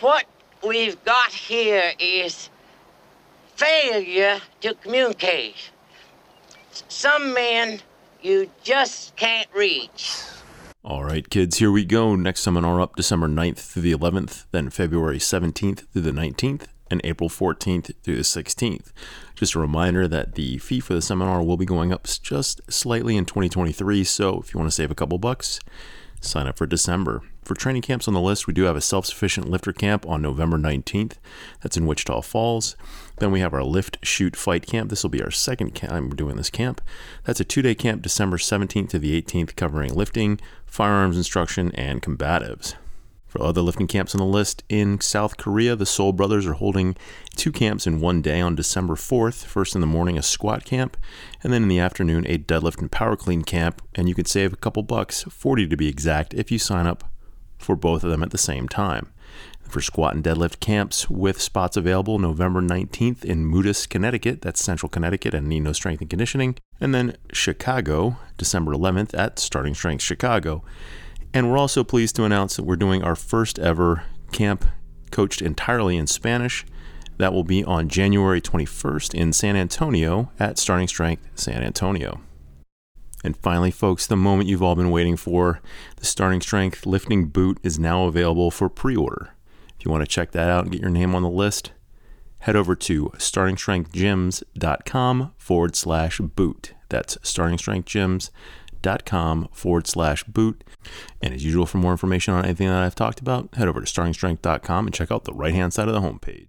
what we've got here is failure to communicate. Some men you just can't reach. All right, kids, here we go. Next seminar up December 9th through the 11th, then February 17th through the 19th, and April 14th through the 16th. Just a reminder that the fee for the seminar will be going up just slightly in 2023, so if you want to save a couple bucks, sign up for December. For training camps on the list, we do have a self sufficient lifter camp on November 19th. That's in Wichita Falls. Then we have our lift, shoot, fight camp. This will be our second time we're doing this camp. That's a two day camp, December 17th to the 18th, covering lifting, firearms instruction, and combatives. For other lifting camps on the list, in South Korea, the Soul Brothers are holding two camps in one day on December 4th. First in the morning, a squat camp, and then in the afternoon, a deadlift and power clean camp. And you can save a couple bucks, 40 to be exact, if you sign up for both of them at the same time. For squat and deadlift camps with spots available November 19th in Moodus, Connecticut, that's Central Connecticut and Nino Strength and Conditioning, and then Chicago, December 11th at Starting Strength Chicago. And we're also pleased to announce that we're doing our first ever camp coached entirely in Spanish. That will be on January 21st in San Antonio at Starting Strength San Antonio. And finally, folks, the moment you've all been waiting for the Starting Strength lifting boot is now available for pre order. If you want to check that out and get your name on the list, head over to startingstrengthgyms.com forward slash boot. That's startingstrengthgyms.com com forward slash boot. And as usual, for more information on anything that I've talked about, head over to startingstrength.com and check out the right hand side of the homepage.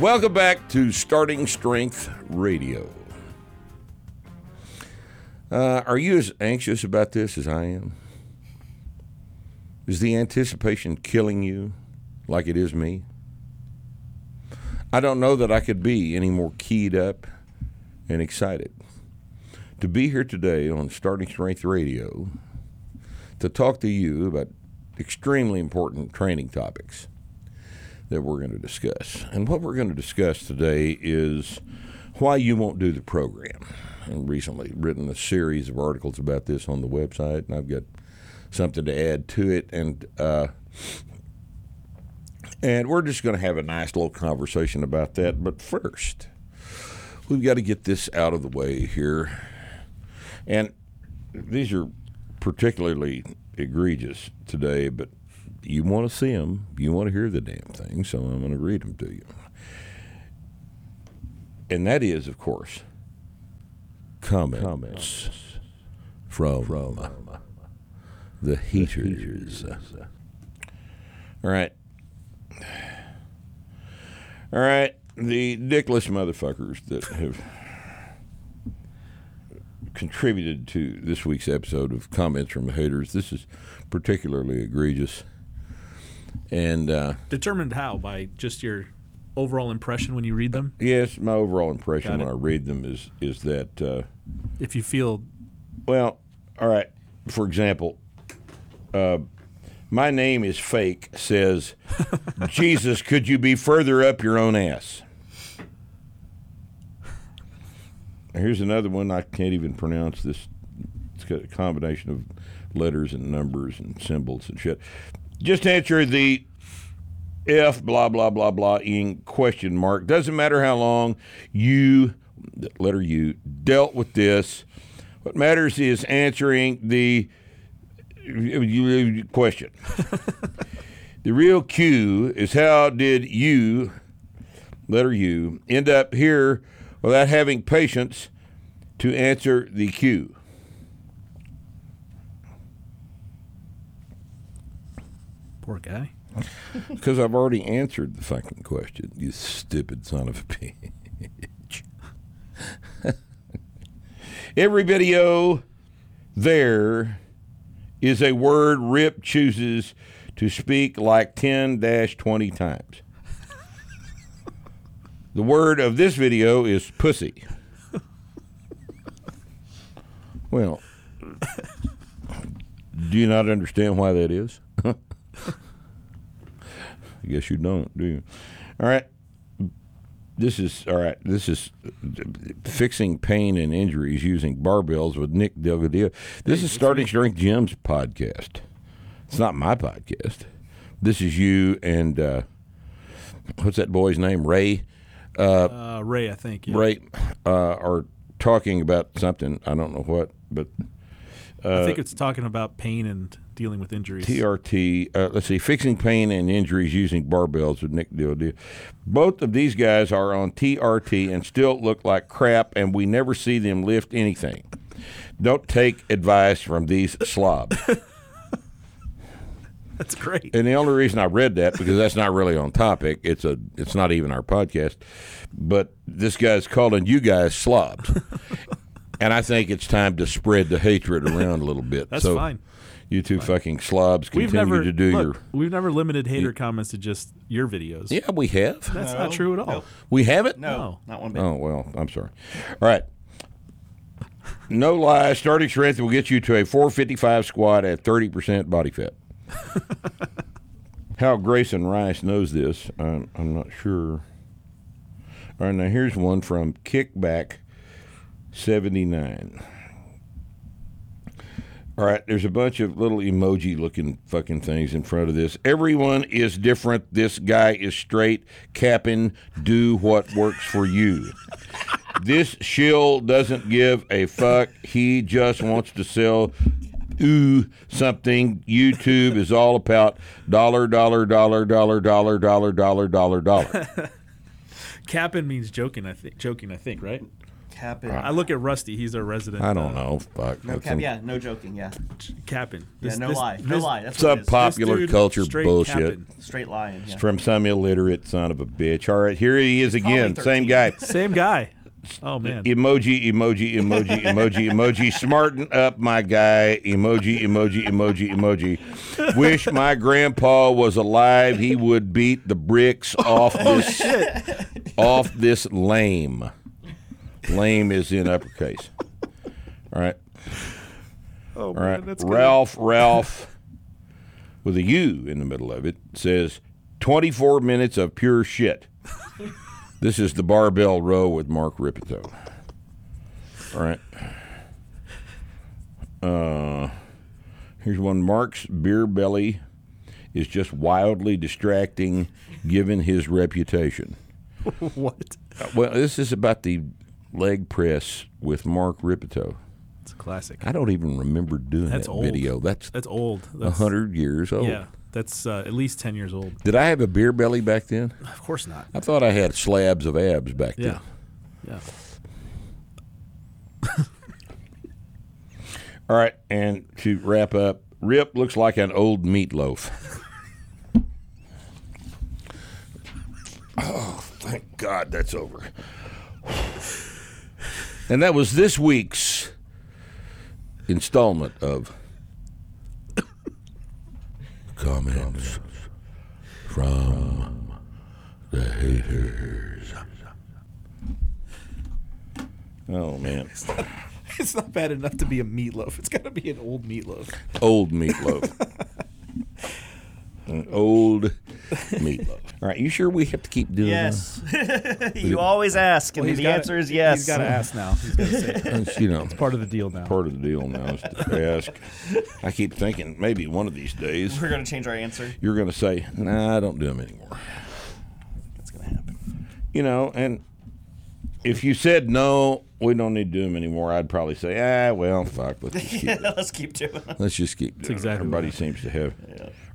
Welcome back to Starting Strength Radio. Uh, are you as anxious about this as I am? Is the anticipation killing you like it is me? I don't know that I could be any more keyed up and excited to be here today on Starting Strength Radio to talk to you about extremely important training topics that we're going to discuss. And what we're going to discuss today is why you won't do the program. And recently written a series of articles about this on the website, and I've got something to add to it. And uh, and we're just going to have a nice little conversation about that. But first, we've got to get this out of the way here. And these are particularly egregious today, but you want to see them, you want to hear the damn thing, so I'm going to read them to you. And that is, of course, comments, comments from, from the heaters. All right. All right the dickless motherfuckers that have contributed to this week's episode of comments from the haters. This is particularly egregious. And uh, determined how by just your overall impression when you read them. Yes, my overall impression when I read them is is that uh, if you feel well, all right. For example, uh, my name is fake. Says Jesus, could you be further up your own ass? Here's another one I can't even pronounce this. It's got a combination of letters and numbers and symbols and shit. Just answer the F blah blah blah blah in question mark. Doesn't matter how long you letter U dealt with this. What matters is answering the question. the real cue is how did you letter U end up here without having patience to answer the Q. Poor guy. Because I've already answered the fucking question, you stupid son of a bitch. Every video there is a word Rip chooses to speak like 10 20 times. The word of this video is pussy. Well, do you not understand why that is? I guess you don't, do you? All right. This is all right. This is fixing pain and injuries using barbells with Nick Delgadillo. This is starting Strength Jim's podcast. It's not my podcast. This is you and uh, what's that boy's name? Ray. Uh, Ray, I think. Yeah. Ray uh, are talking about something. I don't know what, but I think it's talking about pain and dealing with injuries. TRT. Uh, let's see, fixing pain and injuries using barbells with Nick Dildo. Both of these guys are on TRT and still look like crap, and we never see them lift anything. Don't take advice from these slobs. That's great. And the only reason I read that because that's not really on topic. It's a. It's not even our podcast. But this guy's calling you guys slobs, and I think it's time to spread the hatred around a little bit. That's so fine. You two fucking slobs continue We've never to do look, your. We've never limited hater comments to just your videos. Yeah, we have. That's not true at all. No. We have it. No, No. not one bit. Oh well, I'm sorry. All right. No lie. Starting strength will get you to a 455 squat at 30% body fat. How Grayson Rice knows this, I'm, I'm not sure. All right, now here's one from Kickback 79. All right, there's a bunch of little emoji looking fucking things in front of this. Everyone is different. This guy is straight, capping, do what works for you. This shill doesn't give a fuck. He just wants to sell ooh something. YouTube is all about dollar, dollar, dollar, dollar, dollar, dollar, dollar, dollar, dollar. Capping means joking. I think. Joking. I think. Right. Cap. I look at Rusty. He's our resident. I don't uh, know. Fuck. no That's cap. some Yeah, no joking. Yeah, Capping. yeah. No lie. No lie. That's Some what it is. pop- popular dude, culture straight bullshit. capping. Straight lying. Yeah. From some illiterate son of a bitch. All right, here he is again. Probably Same 13. guy. Same guy. Oh man. Emoji, emoji, emoji, emoji, emoji. Smarten up, my guy. Emoji, emoji, emoji, emoji. Wish my grandpa was alive. He would beat the bricks off this off this lame. Lame is in uppercase. All right. Oh All right. that's good. Ralph, Ralph, with a U in the middle of it, says 24 minutes of pure shit. this is the barbell row with Mark Rippetoe. All right. Uh, here's one Mark's beer belly is just wildly distracting given his reputation. what? Uh, Well, this is about the leg press with Mark Rippetoe. It's a classic. I don't even remember doing That's that old. video. That's That's old. a That's, hundred years old. Yeah. That's uh, at least ten years old. Did I have a beer belly back then? Of course not. I thought I had slabs of abs back Yeah. then. Yeah. All right, and to wrap up, Rip looks like an old meatloaf. oh, thank God that's over. And that was this week's installment of comments from the haters. Oh man, It's not bad enough to be a meatloaf. It's got to be an old meatloaf. old meatloaf. An old meatloaf. All right, you sure we have to keep doing this? Yes. you always ask, and Well, he's the gotta- answer is yes. He's got to ask now. He's got to say. it. that? It's, you know, Part of the deal now. part of the deal now is to ask. I keep thinking maybe one of these days We're gonna change our answer. you're going to say, "Nah, I don't do them anymore." That's gonna happen. You know, and if you said no, we don't need to do them anymore, I'd probably say, "Ah, well, fuck, let's just keep yeah, let's keep doing it. Let's just keep doing exactly it." Everybody what seems to have.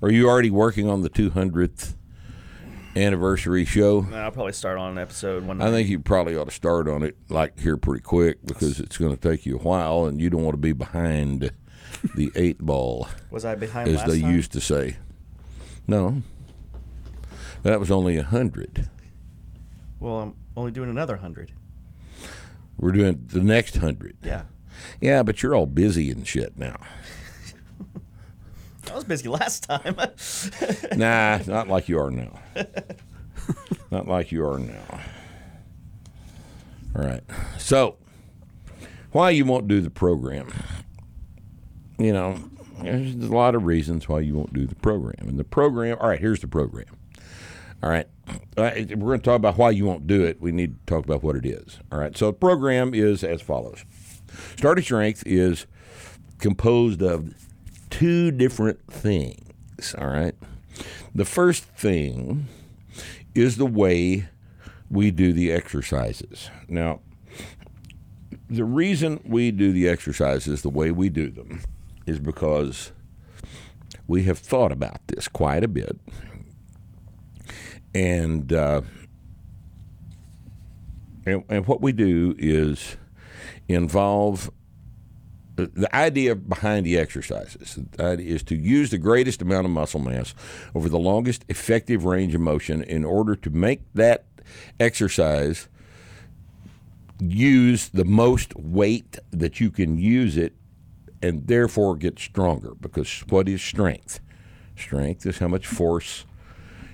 Are you already working on the 200th anniversary show? I'll probably start on an episode one. I think you probably ought to start on it like here pretty quick because it's going to take you a while, and you don't want to be behind the eight ball, was I behind as they time? used to say. No, that was only a hundred. Well, I'm only doing another hundred. We're doing the next hundred. Yeah. Yeah, but you're all busy and shit now. That was busy last time. Nah, not like you are now. not like you are now. All right. So, why you won't do the program? You know, there's a lot of reasons why you won't do the program. And the program, all right, here's the program. All right. All right, We're going to talk about why you won't do it. We need to talk about what it is. All right. So, the program is as follows Starting Strength is composed of two different things. All right. The first thing is the way we do the exercises. Now, the reason we do the exercises the way we do them is because we have thought about this quite a bit. And, uh, and, and what we do is involve the- idea behind the exercises idea is to use the greatest amount of muscle mass over the longest effective range of motion in order to make that exercise use the most weight that you can use it and therefore get stronger because what is strength? Strength is how much force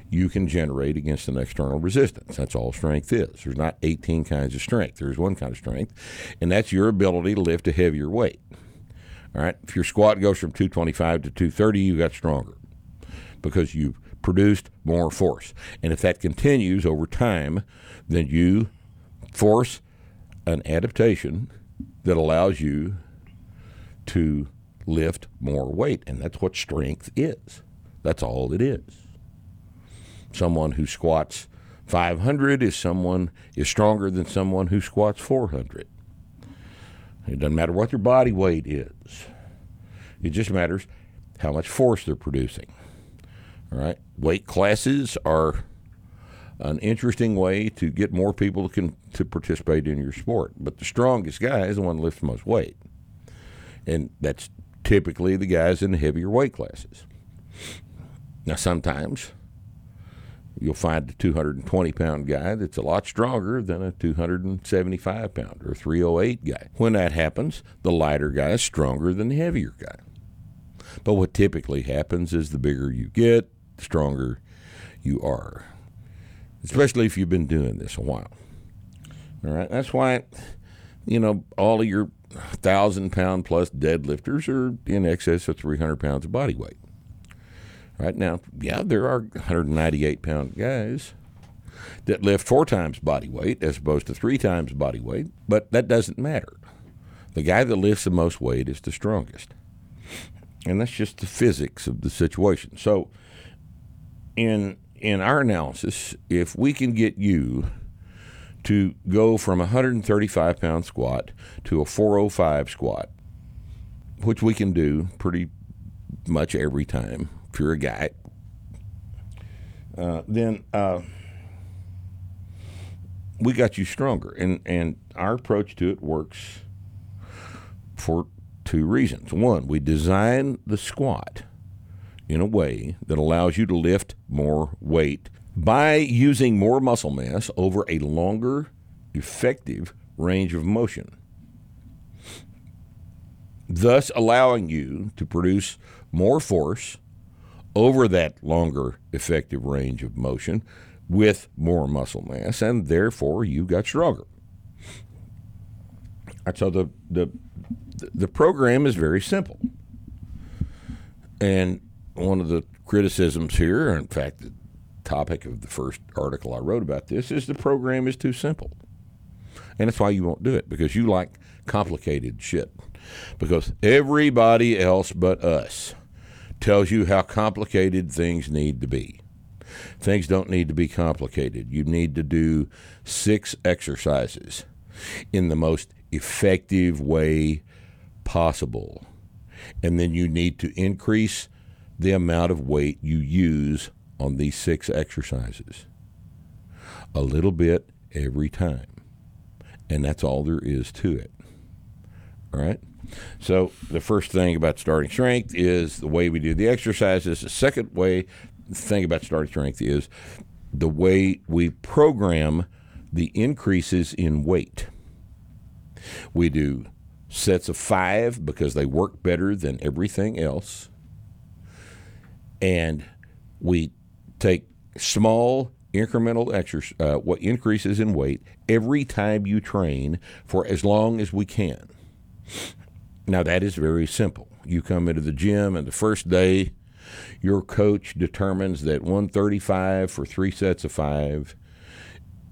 you can generate against an external resistance. That's all strength is. There's not 18 kinds of strength. There's one kind of strength, and that's your ability to lift a heavier weight. All right. If your squat goes from 225 to 230, you got stronger because you've produced more force. And if that continues over time, then you force an adaptation that allows you to lift more weight. And that's what strength is. That's all it is. Someone who squats 500 is someone is stronger than someone who squats 400. It doesn't matter what their body weight is. It just matters how much force they're producing. All right. Weight classes are an interesting way to get more people to, to participate in your sport. But the strongest guy is the one that lifts the most weight. And that's typically the guys in the heavier weight classes. Now, sometimes you'll find a 220 pound guy that's a lot stronger than a 275 pound or 308 guy. When that happens, the lighter guy is stronger than the heavier guy. But what typically happens is the bigger you get, the stronger you are, especially if you've been doing this a while. All right, that's why, you know, all of your thousand pound plus deadlifters are in excess of 300 pounds of body weight. Right now, yeah, there are 198 pound guys that lift four times body weight as opposed to three times body weight, but that doesn't matter. The guy that lifts the most weight is the strongest. And that's just the physics of the situation. So, in in our analysis, if we can get you to go from a 135 pound squat to a 405 squat, which we can do pretty much every time if you're a guy, uh, then uh, we got you stronger. And, and our approach to it works for two reasons. One, we design the squat in a way that allows you to lift more weight by using more muscle mass over a longer, effective range of motion, thus allowing you to produce more force over that longer, effective range of motion with more muscle mass, and therefore you got stronger. So the the the program is very simple, and one of the criticisms here, in fact, the topic of the first article I wrote about this is the program is too simple, and that's why you won't do it because you like complicated shit. Because everybody else but us tells you how complicated things need to be. Things don't need to be complicated. You need to do six exercises in the most effective way possible. And then you need to increase the amount of weight you use on these six exercises a little bit every time. And that's all there is to it. All right? So, the first thing about starting strength is the way we do the exercises. The second way thing about starting strength is the way we program the increases in weight. We do sets of five because they work better than everything else. and we take small incremental exercise, uh, what increases in weight every time you train for as long as we can. Now that is very simple. You come into the gym, and the first day, your coach determines that 135 for three sets of five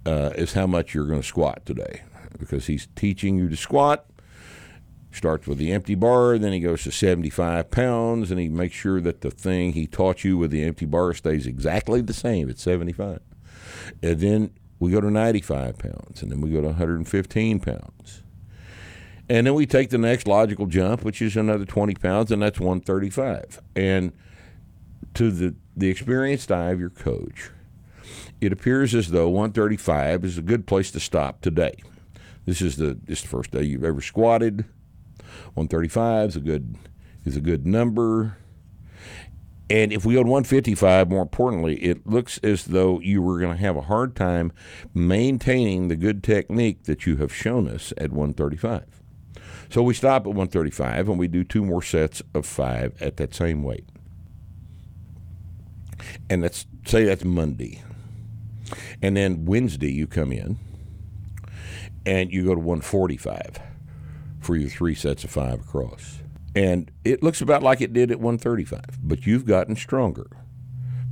uh, is how much you're going to squat today, because he's teaching you to squat starts with the empty bar, then he goes to 75 pounds, and he makes sure that the thing he taught you with the empty bar stays exactly the same at 75. And then we go to 95 pounds, and then we go to 115 pounds. And then we take the next logical jump, which is another 20 pounds, and that's 135. And to the, the experienced eye of your coach, it appears as though 135 is a good place to stop today. This is the this is the first day you've ever squatted. 135 is a good is a good number. And if we go to 155, more importantly, it looks as though you were going to have a hard time maintaining the good technique that you have shown us at 135. So we stop at 135 and we do two more sets of five at that same weight. And let's say that's Monday. And then Wednesday you come in and you go to 145 for your three sets of five across. And it looks about like it did at 135, but you've gotten stronger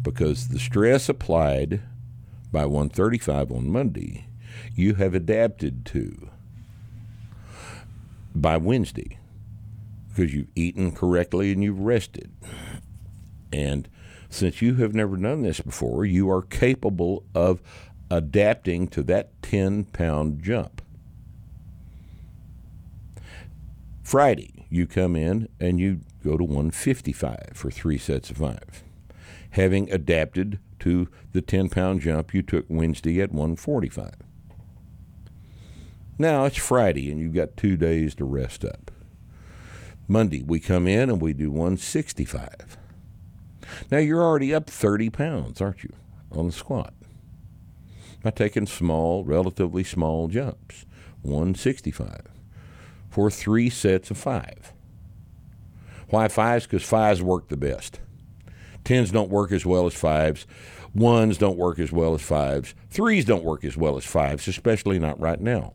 because the stress applied by 135 on Monday, you have adapted to by Wednesday because you've eaten correctly and you've rested. And since you have never done this before, you are capable of adapting to that 10 pound jump. Friday, you come in and you go to 155 for three sets of five, having adapted to the 10 pound jump you took Wednesday at 145. Now it's Friday and you've got two days to rest up. Monday, we come in and we do 165. Now you're already up 30 pounds, aren't you, on the squat? By taking small, relatively small jumps. 165 for three sets of five. Why fives? Because fives work the best. Tens don't work as well as fives. Ones don't work as well as fives. Threes don't work as well as fives, especially not right now.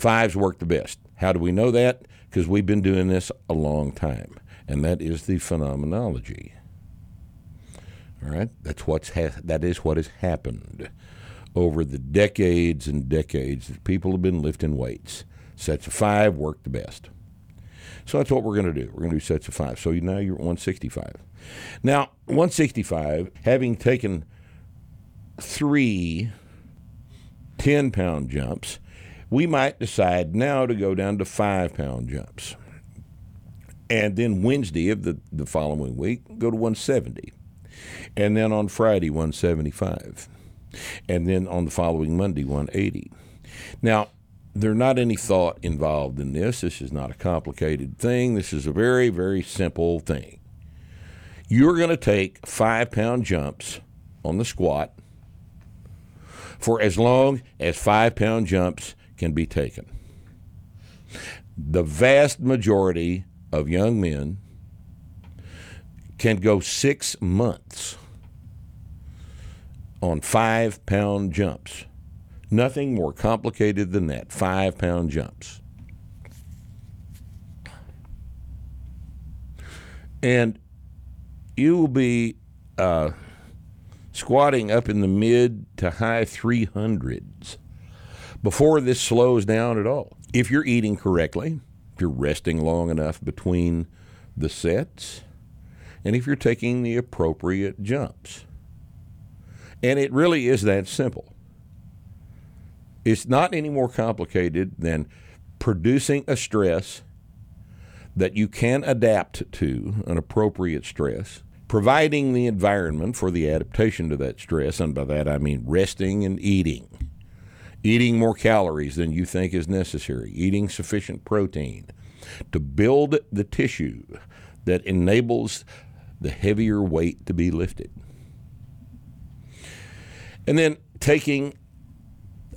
Fives work the best. How do we know that? Because we've been doing this a long time, and that is the phenomenology. All right, that's what's ha- that is what has happened over the decades and decades that people have been lifting weights. Sets of five work the best. So that's what we're going to do. We're going to do sets of five. So now you're at 165. Now, 165, having taken three 10 pound jumps, we might decide now to go down to five pound jumps. And then Wednesday of the, the following week, go to 170. And then on Friday, 175. And then on the following Monday, 180. Now, there's not any thought involved in this. This is not a complicated thing. This is a very, very simple thing. You're going to take five pound jumps on the squat for as long as five pound jumps can be taken. The vast majority of young men can go six months on five pound jumps. Nothing more complicated than that five pound jumps. And you will be uh, squatting up in the mid to high 300s before this slows down at all. If you're eating correctly, if you're resting long enough between the sets, and if you're taking the appropriate jumps. And it really is that simple. It's not any more complicated than producing a stress that you can adapt to, an appropriate stress, providing the environment for the adaptation to that stress, and by that I mean resting and eating. Eating more calories than you think is necessary, eating sufficient protein to build the tissue that enables the heavier weight to be lifted. And then taking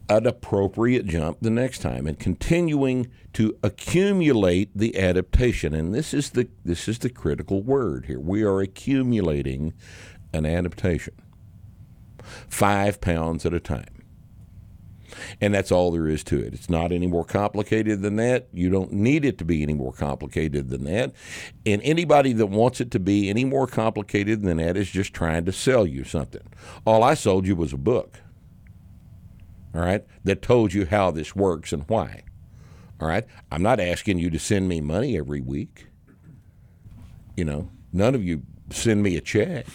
an appropriate jump the next time and continuing to accumulate the adaptation. And this is the this is the critical word here. We are accumulating an adaptation. 5 pounds at a time and that's all there is to it. It's not any more complicated than that. You don't need it to be any more complicated than that. And anybody that wants it to be any more complicated than that is just trying to sell you something. All I sold you was a book, all right, that told you how this works and why. All right? I'm not asking you to send me money every week. You know, none of you send me a check.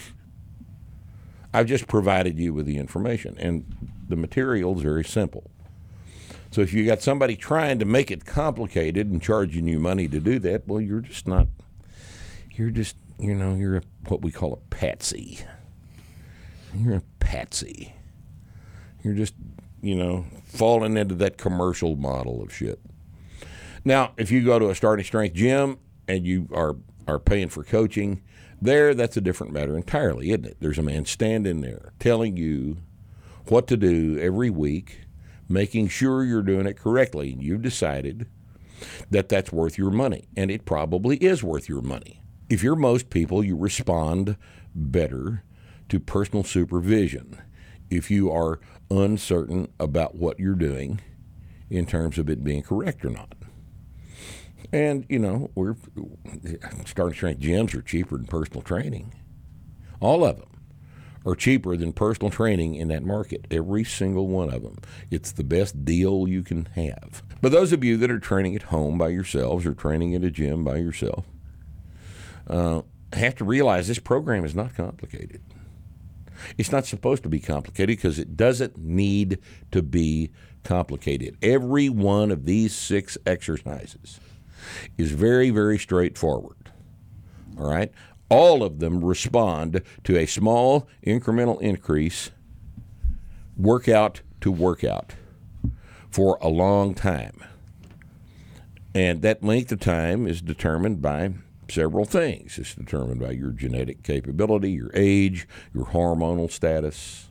I've just provided you with the information, and the material is very simple. So if you got somebody trying to make it complicated and charging you money to do that, well, you're just not. You're just, you know, you're a, what we call a patsy. You're a patsy. You're just, you know, falling into that commercial model of shit. Now, if you go to a starting strength gym and you are are paying for coaching, there, that's a different matter entirely, isn't it? There's a man standing there telling you what to do every week, making sure you're doing it correctly, and you've decided that that's worth your money, and it probably is worth your money. If you're most people, you respond better to personal supervision. If you are uncertain about what you're doing in terms of it being correct or not. And, you know, we're starting strength gyms are cheaper than personal training. All of them are cheaper than personal training in that market. Every single one of them. It's the best deal you can have. But those of you that are training at home by yourselves or training in a gym by yourself uh, have to realize this program is not complicated. It's not supposed to be complicated because it doesn't need to be complicated. Every one of these six exercises is very, very straightforward. All right? All of them respond to a small incremental increase, workout to workout, for a long time. And that length of time is determined by several things. It's determined by your genetic capability, your age, your hormonal status,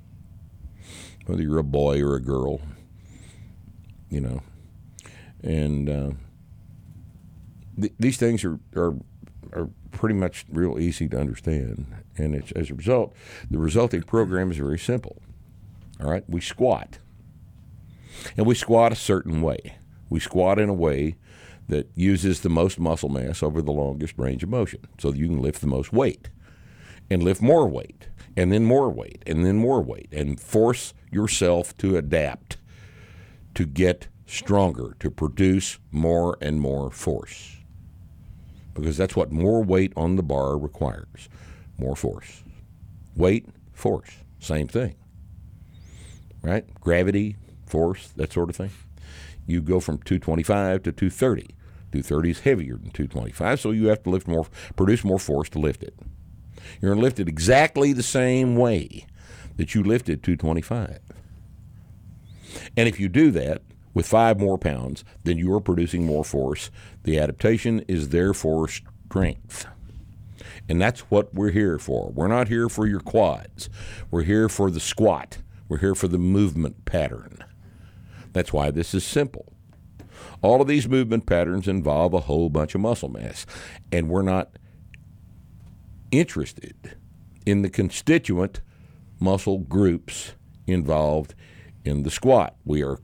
whether you're a boy or a girl, you know. And uh, th- these things are, are are pretty much real easy to understand, and it's as a result, the resulting program is very simple. All right, we squat, and we squat a certain way. We squat in a way that uses the most muscle mass over the longest range of motion, so you can lift the most weight, and lift more weight, and then more weight, and then more weight, and force yourself to adapt to get stronger, to produce more and more force because that's what more weight on the bar requires more force. Weight, force, same thing. Right? Gravity, force, that sort of thing. You go from 225 to 230. 230 is heavier than 225, so you have to lift more, produce more force to lift it. You're going to lift it exactly the same way that you lifted 225. And if you do that, with five more pounds, then you are producing more force. The adaptation is therefore strength. And that's what we're here for. We're not here for your quads. We're here for the squat. We're here for the movement pattern. That's why this is simple. All of these movement patterns involve a whole bunch of muscle mass, and we're not interested in the constituent muscle groups involved in the squat. We are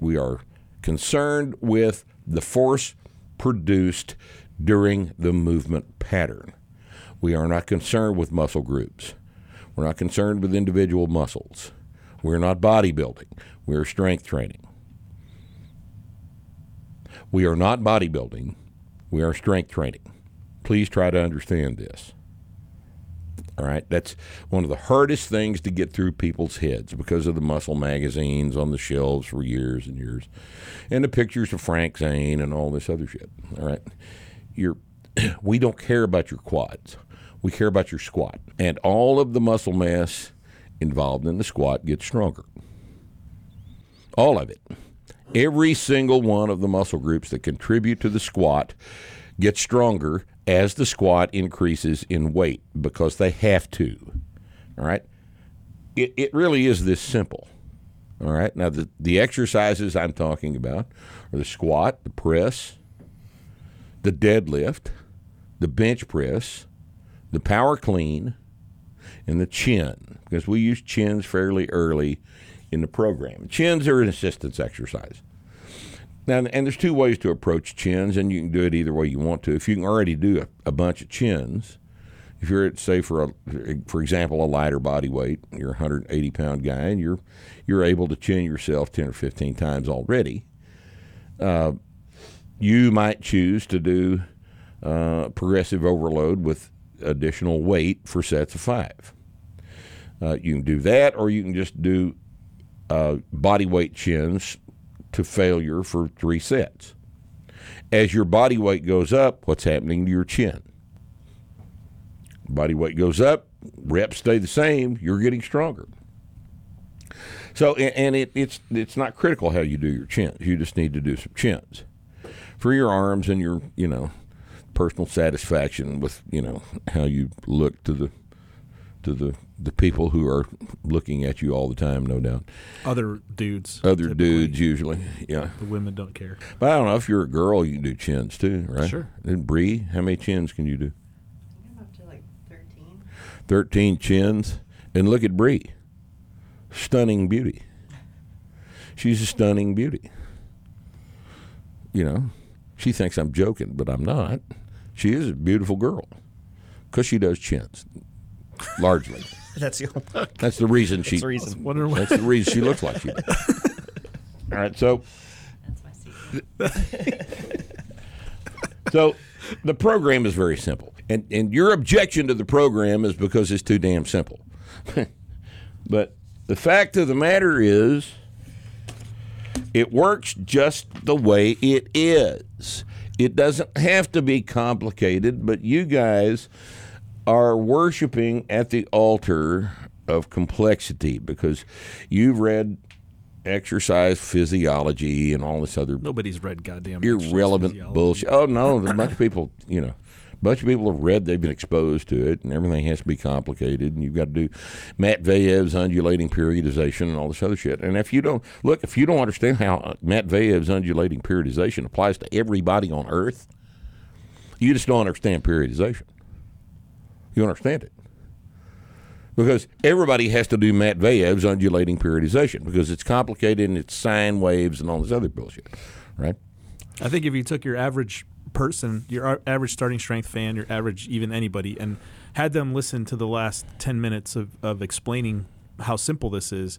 we are concerned with the force produced during the movement pattern. We are not concerned with muscle groups. We're not concerned with individual muscles. We're not bodybuilding. We're strength training. We are not bodybuilding. We are strength training. Please try to understand this. All right, that's one of the hardest things to get through people's heads because of the muscle magazines on the shelves for years and years, and the pictures of Frank Zane and all this other shit. All right, you're, we don't care about your quads, we care about your squat, and all of the muscle mass involved in the squat gets stronger. All of it, every single one of the muscle groups that contribute to the squat gets stronger as the squat increases in weight because they have to. All right? It, it really is this simple. All right. Now, the, the exercises I'm talking about are the squat, the press, the deadlift, the bench press, the power clean, and the chin, because we use chins fairly early in the program. Chins are an assistance exercise. Now, and there's two ways to approach chins, and you can do it either way you want to. If you can already do a, a bunch of chins, if you're at say for a for example a lighter body weight, you're a 180 pound guy, and you're you're able to chin yourself 10 or 15 times already. Uh, you might choose to do uh, progressive overload with additional weight for sets of five. Uh, you can do that, or you can just do uh, body weight chins to failure for three sets. As your body weight goes up, what's happening to your chin? Body weight goes up, reps stay the same, you're getting stronger. So, and it, it's it's not critical how you do your chins. You just need to do some chins for your arms and your you know personal satisfaction with you know how you look to the to the the people who are looking at you all the time, no doubt. Other dudes. Other typically. dudes usually, yeah. The women don't care. But I don't know if you're a girl, you can do chins too, right? Sure. And Bree, how many chins can you do? I'm up to like 13. Thirteen chins. And look at Bree, stunning beauty. She's a stunning beauty. You know, she thinks I'm joking, but I'm not. She is a beautiful girl because she does chins, largely. That's the only That's the reason she. that's the reason. Wonder what. That's the reason she looks like she does. All right, so That's my secret. so the program is very simple, and and your objection to the program is because it's too damn simple. but the fact of the matter is, it works just the way it is. It doesn't have to be complicated, but you guys are worshiping at the altar of complexity because you've read exercise physiology and all this other Nobody's read goddamn irrelevant bullshit. Oh no, a bunch of people, you know, a bunch of people have read, they've been exposed to it, and everything has to be complicated, and you've got to do Matveyev's undulating periodization and all this other shit. And if you don't look, if you don't understand how uh, Matveyev's undulating periodization applies to everybody on Earth, you just don't understand periodization. You understand it. Because everybody has to do Matveyev's undulating periodization because it's complicated and it's sine waves and all this other bullshit, right? I think if you took your average person, your average starting strength fan, your average even anybody, and had them listen to the last ten minutes of, of explaining how simple this is,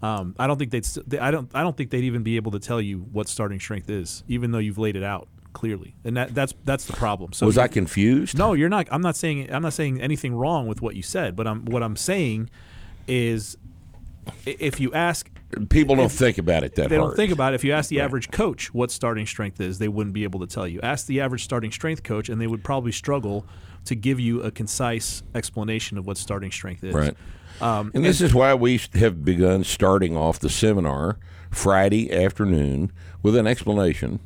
um, I don't think they'd. st- they- I don't. I don't think they'd even be able to tell you what starting strength is, even though you've laid it out clearly. And that, that's that's the problem. So Was I confused? no, you're not. I'm not saying. I'm not saying anything wrong with what you said. But I'm. What I'm saying is, if you ask People don't think about it that they hard. don't think about it. If you ask the average coach what starting strength is, they wouldn't be able to tell you. Ask the average starting strength coach, and they would probably struggle to give you a concise explanation of what starting strength is. Right. Um, And this is why we have begun starting off the seminar Friday afternoon with an explanation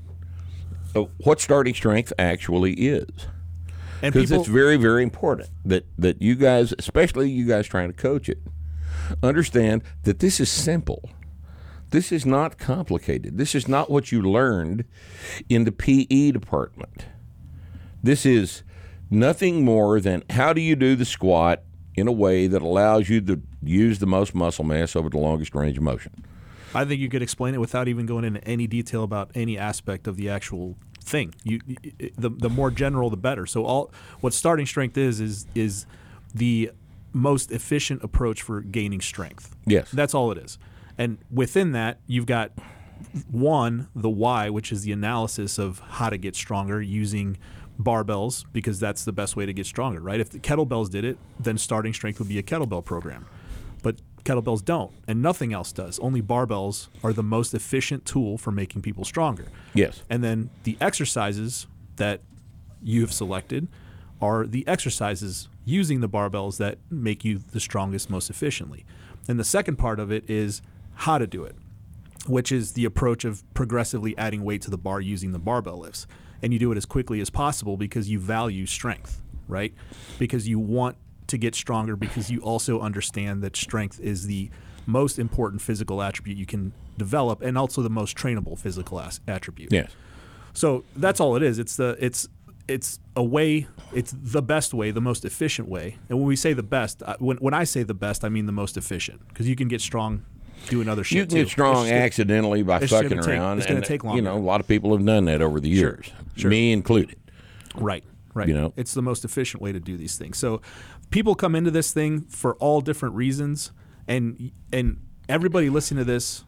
what starting strength actually is. and Because it's very, very important that, that you guys, especially you guys trying to coach it, understand that this is simple. This is not complicated. This is not what you learned in the PE department. This is nothing more than how do you do the squat in a way that allows you to use the most muscle mass over the longest range of motion. I think you could explain it without even going into any detail about any aspect of the actual thing. You, the the more general, the better. So all what starting strength is is is the most efficient approach for gaining strength. Yes. That's all it is. And within that, you've got one, the why, which is the analysis of how to get stronger using barbells because that's the best way to get stronger, right? If the kettlebells did it, then starting strength would be a kettlebell program. But kettlebells don't, and nothing else does. Only barbells are the most efficient tool for making people stronger. Yes. And then the exercises that you have selected are the exercises using the barbells that make you the strongest most efficiently. And the second part of it is how to do it, which is the approach of progressively adding weight to the bar using the barbell lifts. And you do it as quickly as possible because you value strength, right? Because you want to get stronger because you also understand that strength is the most important physical attribute you can develop, and also the most trainable physical as- attribute. Yes. So that's all it is. It's the it's it's a way. It's the best way, the most efficient way. And when we say the best, I- when when I say the best, I mean the most efficient because you can get strong doing other shit. You can too. get strong It's just- accidentally by it's just fucking gonna take- around. it's gonna and, take You know, a lot of people have done that over the years, Sure. me included. Right. Right. You know? it's the most efficient way to do these things. So people come into this thing for all different reasons, and and everybody listening to this,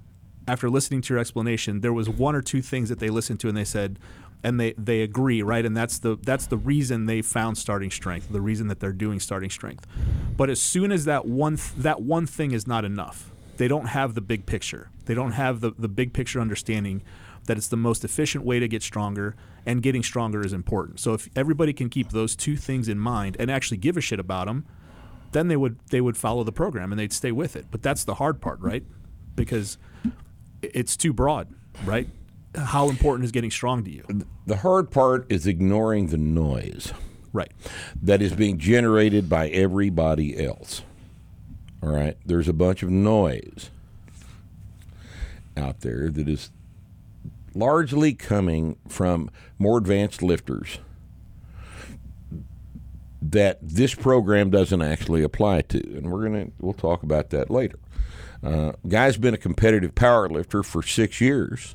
after listening to your explanation, there was one or two things that they listened to and they said, and they they agree, right? And that's the that's the reason they found starting strength, the reason that they're doing starting strength. But as soon as that one th- that one thing is not enough, they don't have the big picture. They don't have the the big picture understanding that it's the most efficient way to get stronger and getting stronger is important. So if everybody can keep those two things in mind and actually give a shit about them, then they would they would follow the program and they'd stay with it. But that's the hard part, right? Because it's too broad, right? How important is getting strong to you? The hard part is ignoring the noise Right. that is being generated by everybody else. All right, there's a bunch of noise out there that is largely coming from more advanced lifters that this program doesn't actually apply to, and we're gonna we'll talk about that later. Uh, guy's been a competitive power lifter for six years.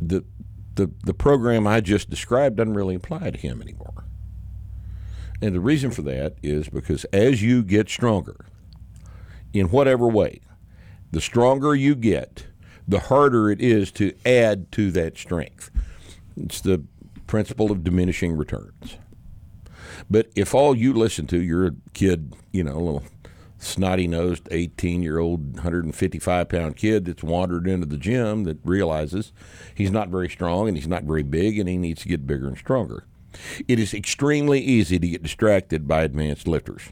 The the the program I just described doesn't really apply to him anymore. And the reason for that is because as you get stronger, in whatever way, the stronger you get, the harder it is to add to that strength. It's the principle of diminishing returns. But if all you listen to, you're a kid, you know, a little snotty nosed 18 year old, 155 pound kid that's wandered into the gym that realizes he's not very strong and he's not very big and he needs to get bigger and stronger. It is extremely easy to get distracted by advanced lifters.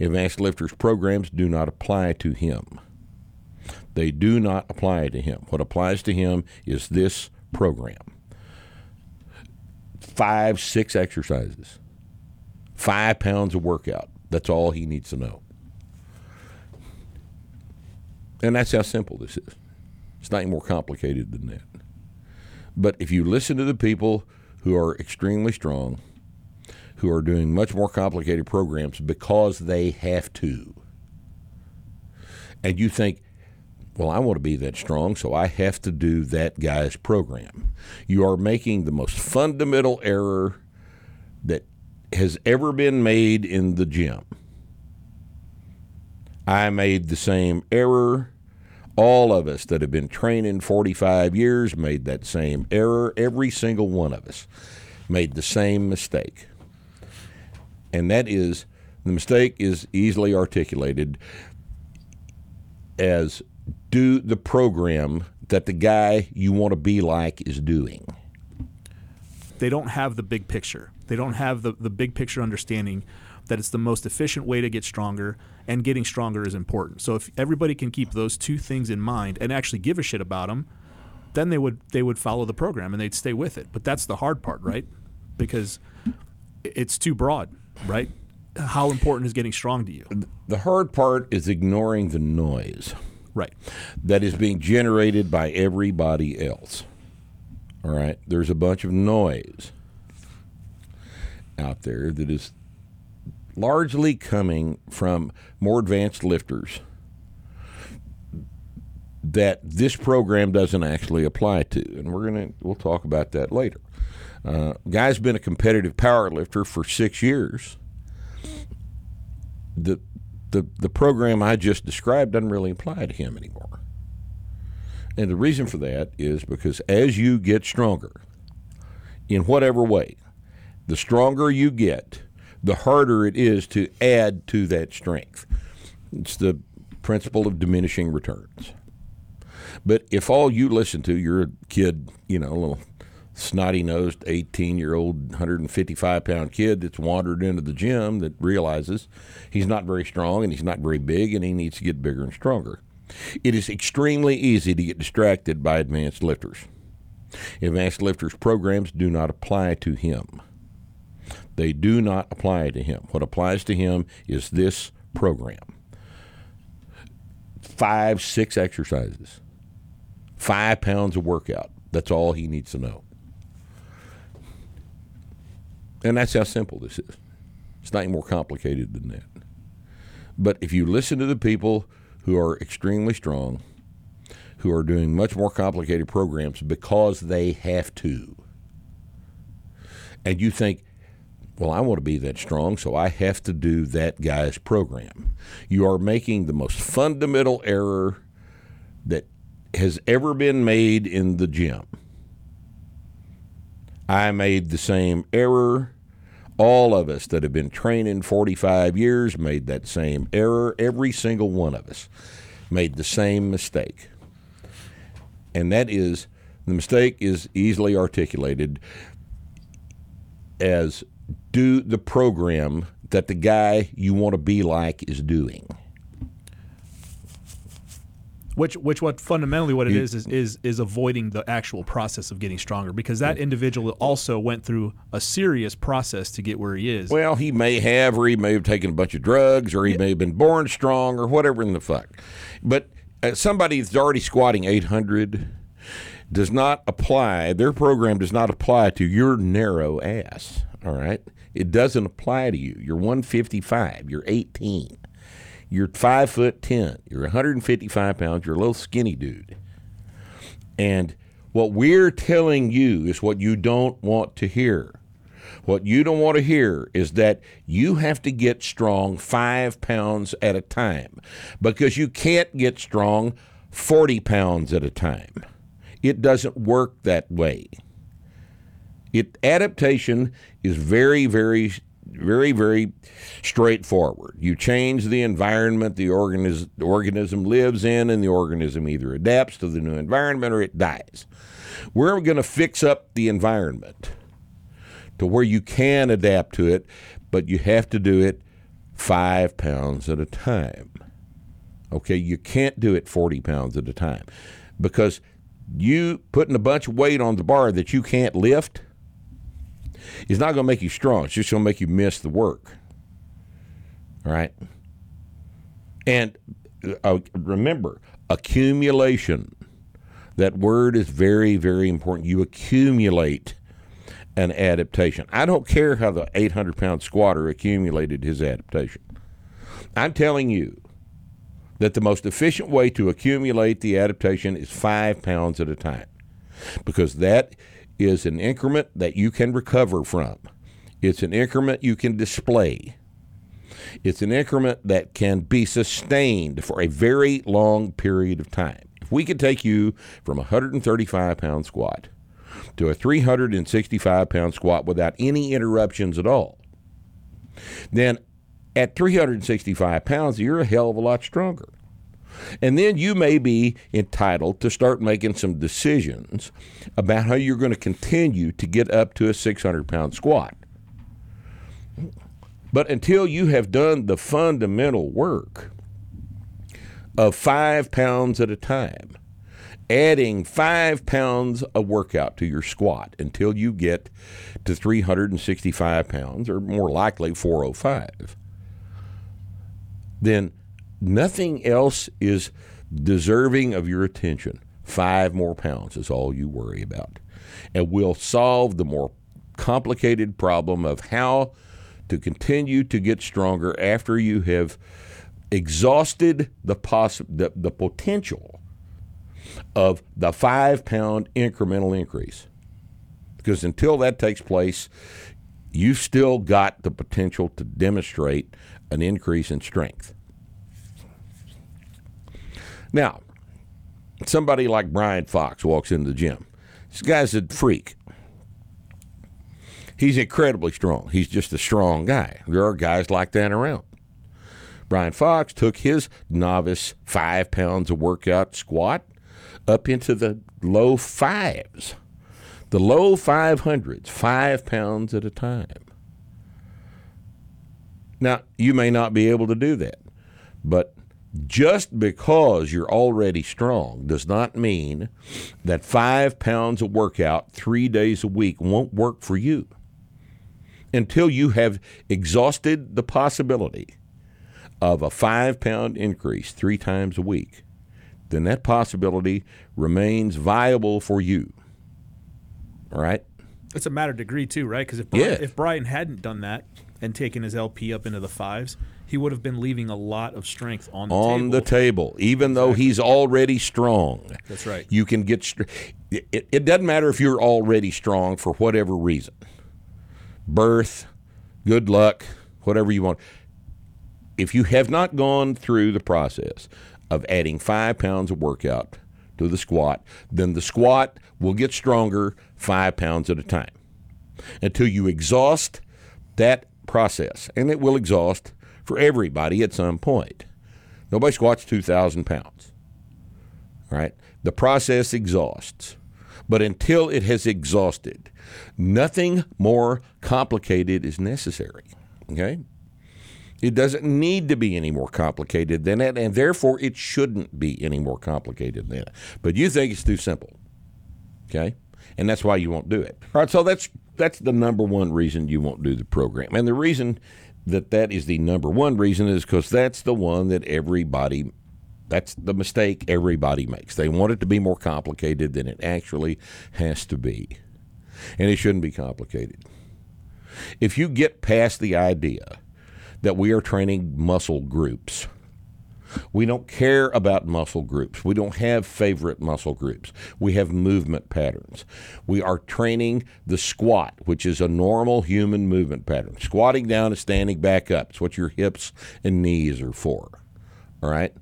Advanced lifters programs do not apply to him. They do not apply to him. What applies to him is this program five, six exercises, five pounds of workout. That's all he needs to know. And that's how simple this is. It's not more complicated than that. But if you listen to the people who are extremely strong, who are doing much more complicated programs because they have to, and you think, well, I want to be that strong, so I have to do that guy's program. You are making the most fundamental error that has ever been made in the gym. I made the same error. All of us that have been training 45 years made that same error. Every single one of us made the same mistake. And that is the mistake is easily articulated as do the program that the guy you want to be like is doing. They don't have the big picture. They don't have the, the big picture understanding that it's the most efficient way to get stronger and getting stronger is important. So if everybody can keep those two things in mind and actually give a shit about them, then they would they would follow the program and they'd stay with it. But that's the hard part, right? Because it's too broad, right? How important is getting strong to you? The hard part is ignoring the noise Right. that is being generated by everybody else. All right, there's a bunch of noise out there that is largely coming from more advanced lifters that this program doesn't actually apply to, and we're gonna we'll talk about that later. Uh, guy's been a competitive power lifter for six years. The the the program I just described doesn't really apply to him anymore. And the reason for that is because as you get stronger, in whatever way, the stronger you get, the harder it is to add to that strength. It's the principle of diminishing returns. But if all you listen to, you're a kid, you know, a little snotty nosed 18 year old, 155 pound kid that's wandered into the gym that realizes he's not very strong and he's not very big and he needs to get bigger and stronger. It is extremely easy to get distracted by advanced lifters. Advanced lifters programs do not apply to him. They do not apply to him. What applies to him is this program. five, six exercises, five pounds of workout. That's all he needs to know. And that's how simple this is. It's not any more complicated than that. But if you listen to the people who are extremely strong, who are doing much more complicated programs because they have to, and you think, well, I want to be that strong, so I have to do that guy's program. You are making the most fundamental error that has ever been made in the gym. I made the same error. All of us that have been training 45 years made that same error. Every single one of us made the same mistake. And that is the mistake is easily articulated as do the program that the guy you want to be like is doing. Which, which, what fundamentally what it is is is is avoiding the actual process of getting stronger because that individual also went through a serious process to get where he is. Well, he may have, or he may have taken a bunch of drugs, or he may have been born strong, or whatever in the fuck. But uh, somebody that's already squatting 800 does not apply, their program does not apply to your narrow ass, all right? It doesn't apply to you. You're 155, you're 18, you're 5 foot 10, you're 155 pounds, you're a little skinny dude. And what we're telling you is what you don't want to hear. What you don't want to hear is that you have to get strong five pounds at a time because you can't get strong 40 pounds at a time. It doesn't work that way. It adaptation is very, very, very, very straightforward. You change the environment the organis- organism lives in, and the organism either adapts to the new environment or it dies. We're going to fix up the environment to where you can adapt to it, but you have to do it five pounds at a time. Okay, you can't do it 40 pounds at a time because you putting a bunch of weight on the bar that you can't lift is not going to make you strong. It's just going to make you miss the work. All right? And uh, remember, accumulation. That word is very, very important. You accumulate an adaptation. I don't care how the 800 pound squatter accumulated his adaptation. I'm telling you that the most efficient way to accumulate the adaptation is five pounds at a time because that is an increment that you can recover from. It's an increment you can display. It's an increment that can be sustained for a very long period of time. If we could take you from a 135 pound squat to a 365 pound squat without any interruptions at all, then at 365 pounds, you're a hell of a lot stronger. And then you may be entitled to start making some decisions about how you're going to continue to get up to a 600 pound squat. But until you have done the fundamental work of five pounds at a time, adding five pounds of workout to your squat until you get to 365 pounds, or more likely 405, then nothing else is deserving of your attention. Five more pounds is all you worry about. And we'll solve the more complicated problem of how to continue to get stronger after you have exhausted the, poss- the, the potential of the five pound incremental increase. Because until that takes place, you've still got the potential to demonstrate an increase in strength. Now, somebody like Brian Fox walks into the gym. This guy's a freak. He's incredibly strong. He's just a strong guy. There are guys like that around. Brian Fox took his novice five pounds of workout squat up into the low fives, the low 500s, five pounds at a time. Now, you may not be able to do that, but just because you're already strong does not mean that five pounds of workout three days a week won't work for you until you have exhausted the possibility of a five pound increase three times a week, then that possibility remains viable for you. All right? It's a matter of degree too, right? Because if Brian, Yeah. if Brian hadn't done that and taken his LP up into the fives, he would have been leaving a lot of strength on the on table. the table, even though he's already strong. That's right. You can get. Str- it, it doesn't matter if you're already strong for whatever reason, birth, good luck, whatever you want. If you have not gone through the process of adding five pounds of workout to the squat, then the squat will get stronger five pounds at a time until you exhaust that process, and it will exhaust for everybody at some point. Nobody squats 2,000 pounds. Right? The process exhausts. But until it has exhausted, nothing more complicated is necessary. Okay? It doesn't need to be any more complicated than that, and therefore it shouldn't be any more complicated than that. But you think it's too simple. Okay? And that's why you won't do it. All right, so that's that's the number one reason you won't do the program. And the reason that that is the number one reason is because that's the one that everybody that's the mistake everybody makes. They want it to be more complicated than it actually has to be. And it shouldn't be complicated. If you get past the idea that we are training muscle groups, we don't care about muscle groups. We don't have favorite muscle groups. We have movement patterns. We are training the squat, which is a normal human movement pattern. Squatting down and standing back up. It's what your hips and knees are for. All right?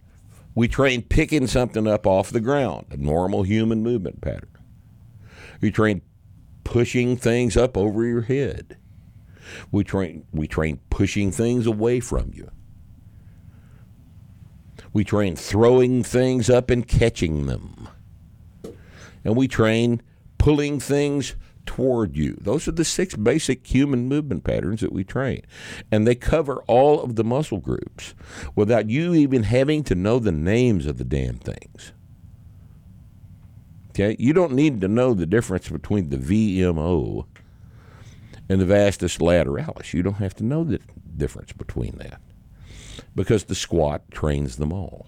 We train picking something up off the ground, a normal human movement pattern. We train pushing things up over your head. We train we train pushing things away from you. We train throwing things up and catching them. And we train pulling things toward you. Those are the six basic human movement patterns that we train. And they cover all of the muscle groups without you even having to know the names of the damn things. Okay? You don't need to know the difference between the VMO and the vastus lateralis. You don't have to know the difference between that because the squat trains them all.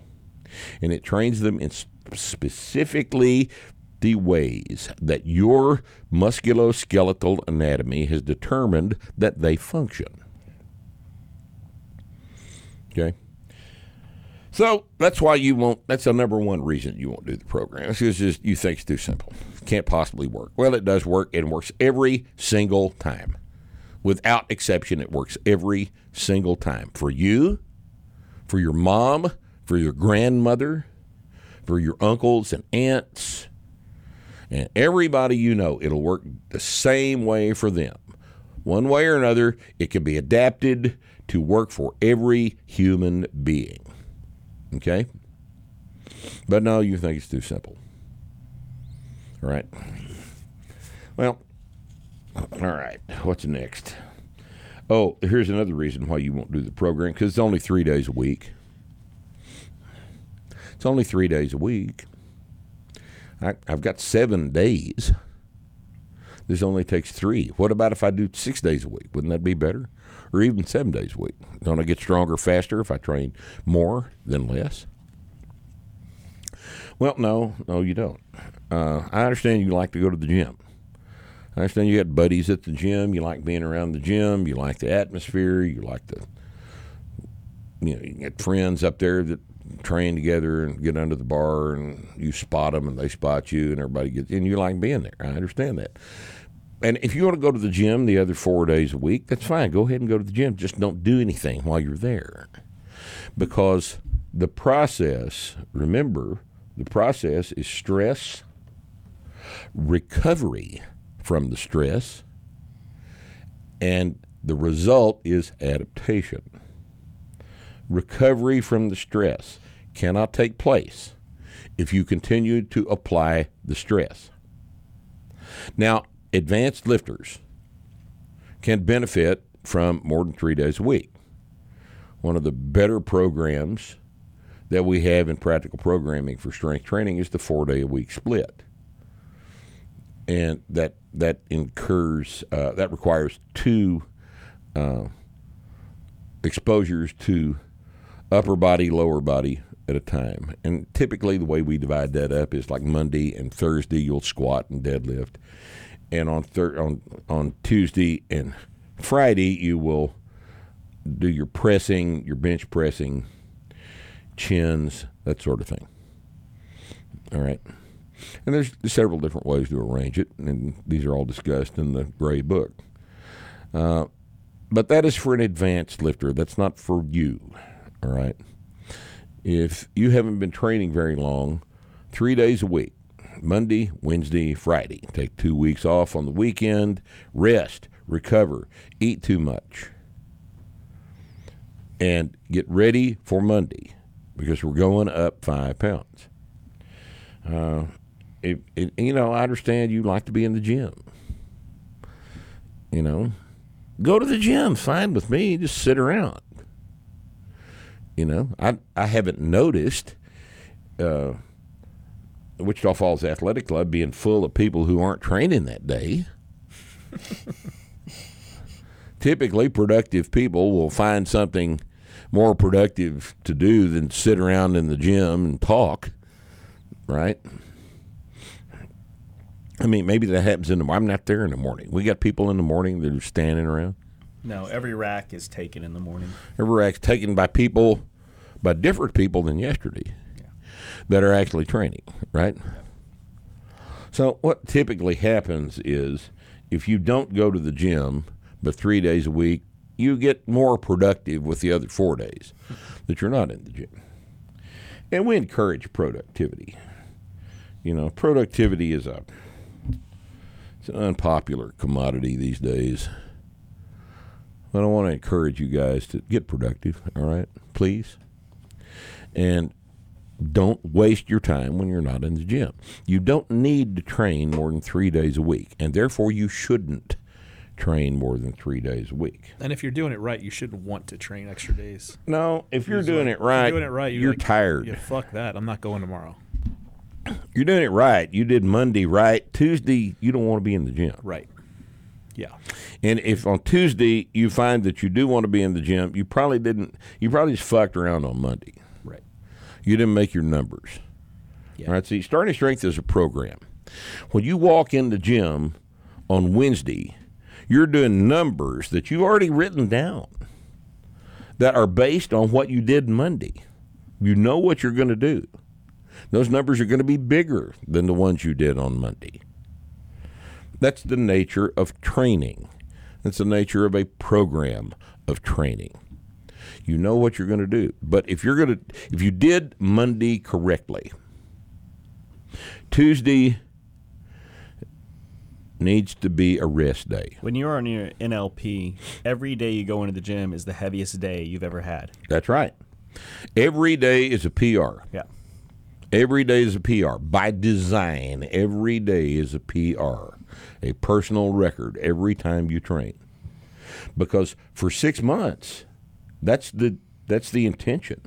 And it trains them in specifically the ways that your musculoskeletal anatomy has determined that they function. Okay? So that's why you won't. That's the number one reason you won't do the program. It's just you think it's too simple. Can't possibly work. Well, it does work. It works every single time, without exception. It works every single time for you, for your mom, for your grandmother, for your uncles and aunts, and everybody you know. It'll work the same way for them. One way or another, it can be adapted to work for every human being. Okay? But no, you think it's too simple. All right. Well, all right. What's next? Oh, here's another reason why you won't do the program because it's only three days a week. It's only three days a week. I, I've got seven days. This only takes three. What about if I do six days a week? Wouldn't that be better? Or even seven days a week? Don't I get stronger faster if I train more than less? Well, no, no, you don't. Uh, I understand you like to go to the gym. I understand you got buddies at the gym. You like being around the gym. You like the atmosphere. You like the, you know, you get friends up there that train together and get under the bar and you spot them and they spot you and everybody gets, and you like being there. I understand that. And if you want to go to the gym the other four days a week, that's fine. Go ahead and go to the gym. Just don't do anything while you're there. Because the process, remember, the process is stress, recovery from the stress, and the result is adaptation. Recovery from the stress cannot take place if you continue to apply the stress. Now, advanced lifters can benefit from more than three days a week. One of the better programs that we have in practical programming for strength training is the four day a week split. And that that incurs uh, that requires two uh, exposures to upper body, lower body at a time. And typically, the way we divide that up is like Monday and Thursday, you'll squat and deadlift, and on thir- on on Tuesday and Friday, you will do your pressing, your bench pressing, chins, that sort of thing. All right. And there's several different ways to arrange it, and these are all discussed in the gray book. Uh, but that is for an advanced lifter. That's not for you. All right. If you haven't been training very long, three days a week Monday, Wednesday, Friday. Take two weeks off on the weekend, rest, recover, eat too much, and get ready for Monday because we're going up five pounds. Uh, you know, I understand you like to be in the gym. You know, go to the gym, fine with me. Just sit around. You know, I I haven't noticed uh, Wichita Falls Athletic Club being full of people who aren't training that day. Typically, productive people will find something more productive to do than sit around in the gym and talk, right? I mean, maybe that happens in the. morning. I'm not there in the morning. We got people in the morning that are standing around. No, every rack is taken in the morning. Every rack's taken by people, by different people than yesterday, that are actually training, right? So what typically happens is, if you don't go to the gym but three days a week, you get more productive with the other four days that you're not in the gym. And we encourage productivity. You know, productivity is a it's an unpopular commodity these days. But I want to encourage you guys to get productive, all right? Please. And don't waste your time when you're not in the gym. You don't need to train more than three days a week, and therefore you shouldn't train more than three days a week. And if you're doing it right, you shouldn't want to train extra days. No, if you're doing like, it right, you're doing it right, you're like, tired. Yeah, fuck that. I'm not going tomorrow. You're doing it right. You did Monday right. Tuesday, you don't want to be in the gym. Right. Yeah. And if on Tuesday you find that you do want to be in the gym, you probably didn't. You probably just fucked around on Monday. Right. You didn't make your numbers. Yeah. All right. See, starting strength is a program. When you walk in the gym on Wednesday, you're doing numbers that you've already written down that are based on what you did Monday. You know what you're going to do. Those numbers are going to be bigger than the ones you did on Monday. That's the nature of training. That's the nature of a program of training. You know what you're going to do. But if you're going to if you did Monday correctly, Tuesday needs to be a rest day. When you're on your NLP, every day you go into the gym is the heaviest day you've ever had. That's right. Every day is a PR. Yeah. Every day is a PR. By design, every day is a PR, a personal record every time you train. Because for six months, that's the that's the intention.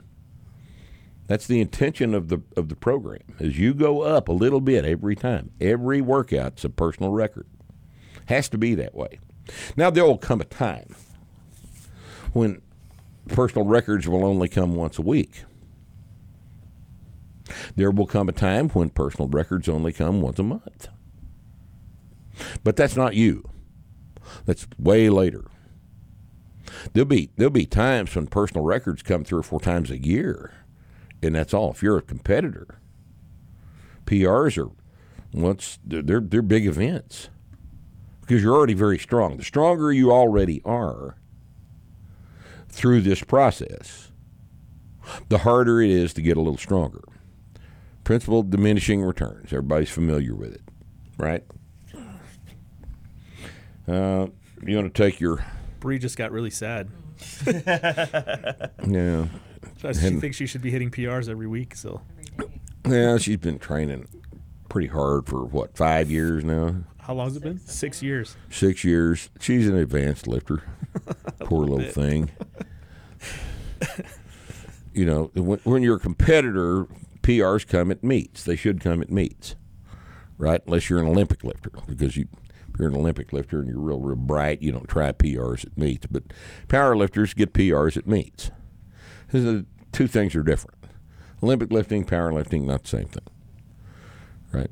That's the intention of the of the program. Is you go up a little bit every time. Every workout's a personal record. Has to be that way. Now there will come a time when personal records will only come once a week. There will come a time when personal records only come once a month. But that's not you. That's way later. There'll be there'll be times when personal records come three or four times a year, and that's all. If you're a competitor, PRs are once they're they're big events because you're already very strong. The stronger you already are through this process, the harder it is to get a little stronger. Principle diminishing returns. Everybody's familiar with it, right? Uh, you want to take your Bree just got really sad. yeah. She thinks she should be hitting PRs every week. So Yeah, she's been training pretty hard for what five years now, how long has it been? Six years. six years. She's an advanced lifter. Poor little bit. thing. you know, when, when you're a competitor, PRs come at meets. They should come at meets, right? Unless you're an Olympic lifter, because you. If you're an Olympic lifter and you're real, real bright, you don't try PRs at meets. But power lifters get PRs at meets. A two things are different. Olympic lifting, powerlifting, not the same thing. Right?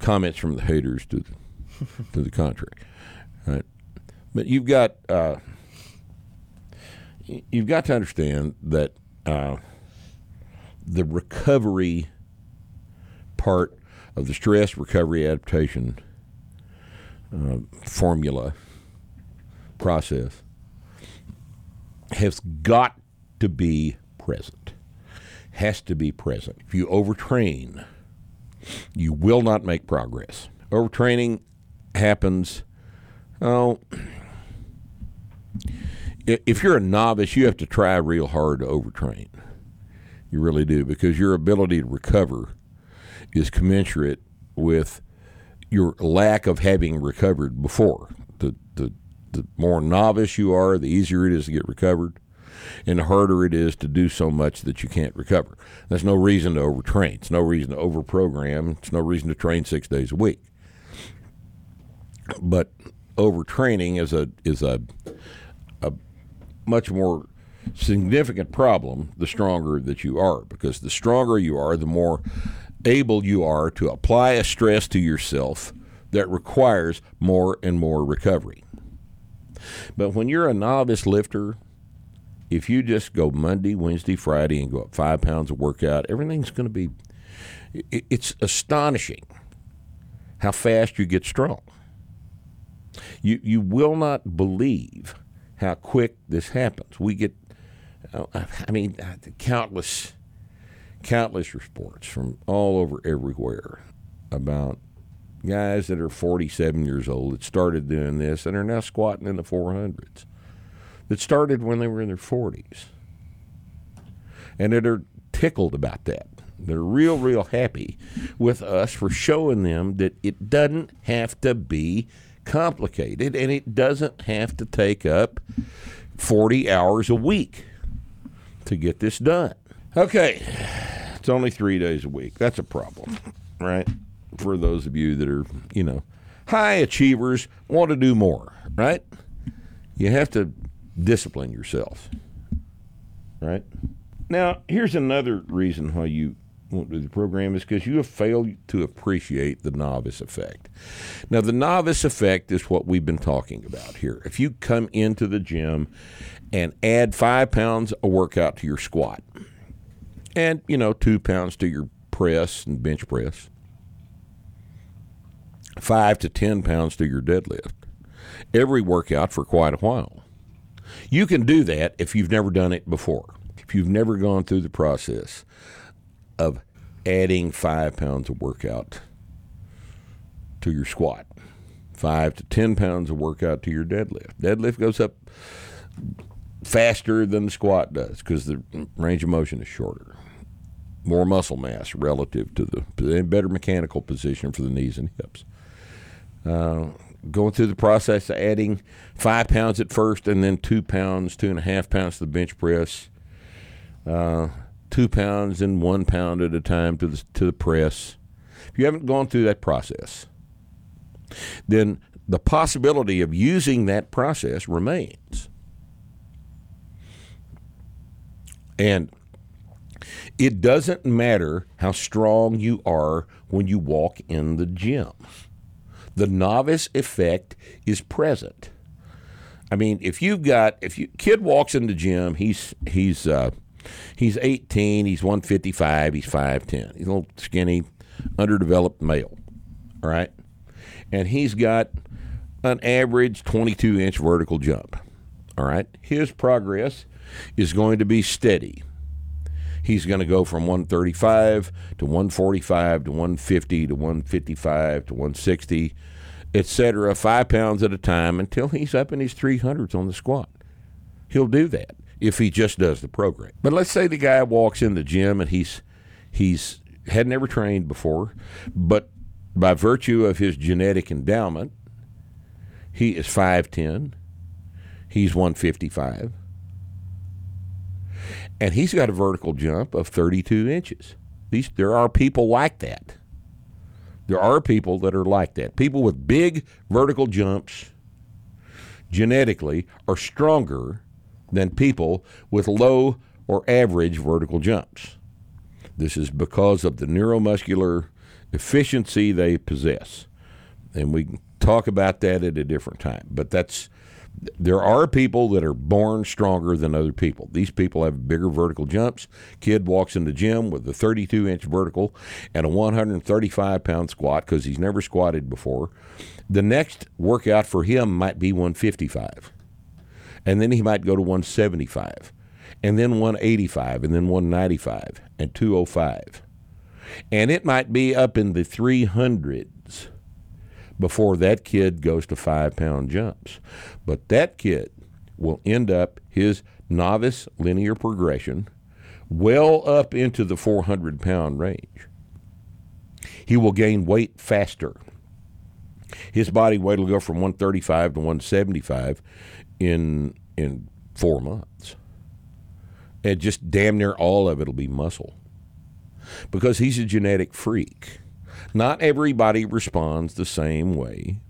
Comments from the haters to the, to the contrary. Right? But you've got uh, you've got to understand that uh, the recovery part of the stress recovery adaptation uh, formula process has got to be present. Has to be present. If you overtrain, you will not make progress. Overtraining happens. Oh, if you're a novice, you have to try real hard to overtrain. You really do because your ability to recover is commensurate with your lack of having recovered before. The, the, the more novice you are, the easier it is to get recovered, and the harder it is to do so much that you can't recover. There's no reason to overtrain. It's no reason to overprogram. It's no reason to train six days a week. But overtraining is a is a a much more significant problem the stronger that you are because the stronger you are the more able you are to apply a stress to yourself that requires more and more recovery. But when you're a novice lifter, if you just go Monday, Wednesday, Friday and go up five pounds of workout, everything's going to be. It's astonishing how fast you get strong. You you will not believe how quick this happens. We get, I mean, uh, countless countless reports from all over everywhere about guys that are 47 years old that started doing this and are now squatting in the 400s that started when they were in their 40s and that are tickled about that. They're real real happy with us for showing them that it doesn't have to be complicated and it doesn't have to take up 40 hours a week to get this done okay it's only three days a week. That's a problem, right? For those of you that are, you know, high achievers, want to do more, right? You have to discipline yourself, right? Now, here's another reason why you won't do the program is because you have failed to appreciate the novice effect. Now, the novice effect is what we've been talking about here. If you come into the gym and add five pounds a workout to your squat, and you know two pounds to your press and bench press five to ten pounds to your deadlift every workout for quite a while you can do that if you've never done it before if you've never gone through the process of adding five pounds of workout to your squat. Five to ten pounds of workout to your deadlift. Deadlift goes up faster than the squat does because the range of motion is shorter. More muscle mass relative to the better mechanical position for the knees and hips. Uh, going through the process of adding five pounds at first and then two pounds, two and a half pounds to the bench press, uh, two pounds and one pound at a time to the, to the press. If you haven't gone through that process, then the possibility of using that process remains. And it doesn't matter how strong you are when you walk in the gym. The novice effect is present. I mean, if you've got if you kid walks in the gym, he's he's uh, he's 18, he's 155, he's 5'10. He's a little skinny, underdeveloped male. All right? And he's got an average 22 inch vertical jump. All right? His progress is going to be steady he's going to go from 135 to 145 to 150 to 155 to 160, etc., five pounds at a time until he's up in his 300s on the squat. He'll do that if he just does the program. But let's say the guy walks in the gym and he's he's had never trained before, but by virtue of his genetic endowment, he is 5'10, he's 155 and he's got a vertical jump of 32 inches. These there are people like that. There are people that are like that. People with big vertical jumps genetically are stronger than people with low or average vertical jumps. This is because of the neuromuscular efficiency they possess. And we can talk about that at a different time. But that's there are people that are born stronger than other people. These people have bigger vertical jumps. Kid walks in the gym with a 32 inch vertical and a 135 pound squat because he's never squatted before. The next workout for him might be 155. And then he might go to 175. And then 185. And then 195. And 205. And it might be up in the 300s before that kid goes to five pound jumps. But that kid will end up his novice linear progression well up into the 400 pound range. He will gain weight faster. His body weight will go from 135 to 175 in in four months. And just damn near all of it will be muscle. Because he's a genetic freak. Not everybody responds the same way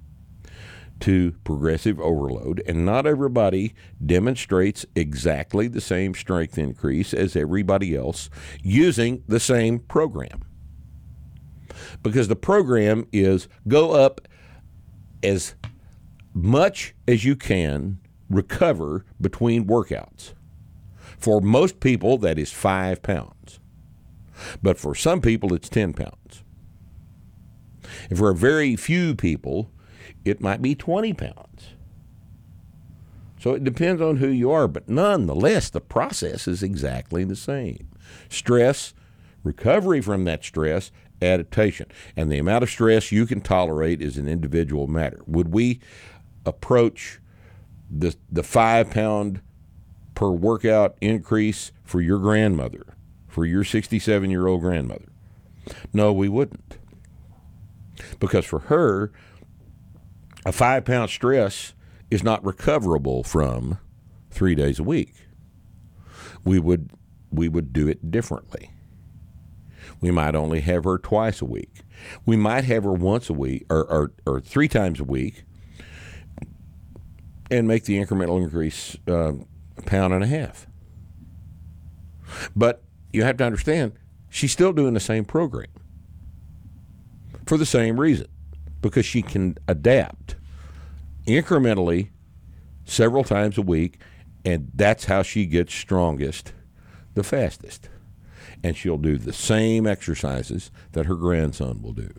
to progressive overload, and not everybody demonstrates exactly the same strength increase as everybody else using the same program. Because the program is go up as much as you can recover between workouts. For most people, that is five pounds. But for some people, it's 10 pounds. And for a very few people, it might be 20 pounds. So it depends on who you are, but nonetheless, the process is exactly the same stress, recovery from that stress, adaptation. And the amount of stress you can tolerate is an individual matter. Would we approach the, the five pound per workout increase for your grandmother, for your 67 year old grandmother? No, we wouldn't. Because for her, a five pound stress is not recoverable from three days a week. We would we would do it differently. We might only have her twice a week. We might have her once a week or, or, or three times a week and make the incremental increase uh, a pound and a half. But you have to understand, she's still doing the same program for the same reason because she can adapt incrementally several times a week, and that's how she gets strongest the fastest. And she'll do the same exercises that her grandson will do.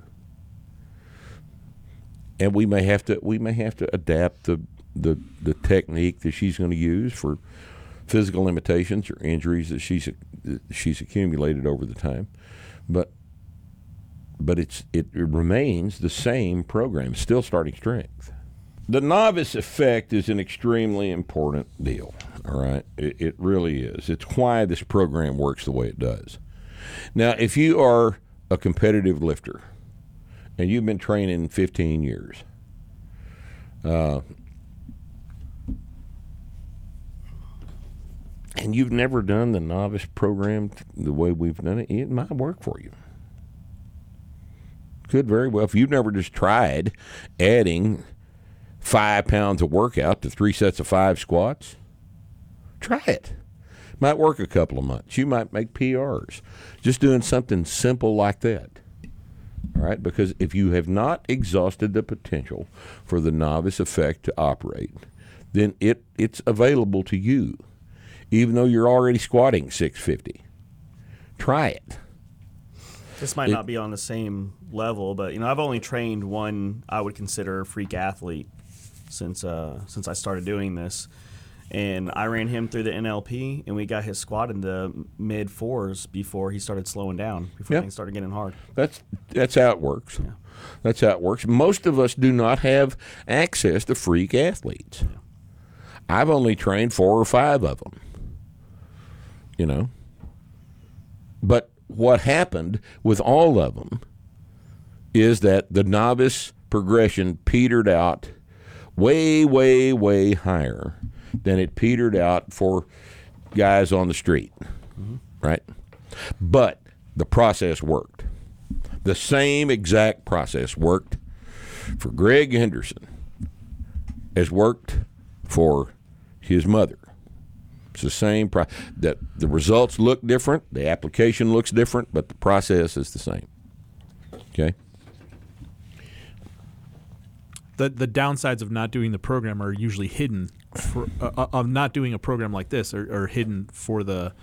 And we may have to we may have to adapt the the, the technique that she's going to use for physical limitations or injuries that she's she's accumulated over the time. But but it's it remains the same program, still starting strength. The novice effect is an extremely important deal. All right, it, it really is. It's why this program works the way it does. Now, if you are a competitive lifter and you've been training 15 years, uh, and you've never done the novice program the way we've done it, it might work for you could very well. If you've never just tried adding five pounds of workout to three sets of five squats, try it. Might work a couple of months. You might make PRs just doing something simple like that. All right, because if you have not exhausted the potential for the novice effect to operate, then it, it's available to you, even though you're already squatting 650. Try it. This might not be on the same level, but you know, I've only trained one I would consider a freak athlete since uh, since I started doing this, and I ran him through the NLP, and we got his squat in the mid fours before he started slowing down, before Yeah. things started getting hard. That's that's how it works. That's how it works. Most of us do not have access to freak athletes. I've only trained four or five of them. You know. But what happened with all of them is that the novice progression petered out way, way, way higher than it petered out for guys on the street. Right? But the process worked. The same exact process worked for Greg Henderson as worked for his mother. It's the same. Pro- that the results look different, the application looks different, but the process is the same. Okay. the the downsides of not doing the program are usually hidden for uh, uh, of not doing a program like this are, are hidden for the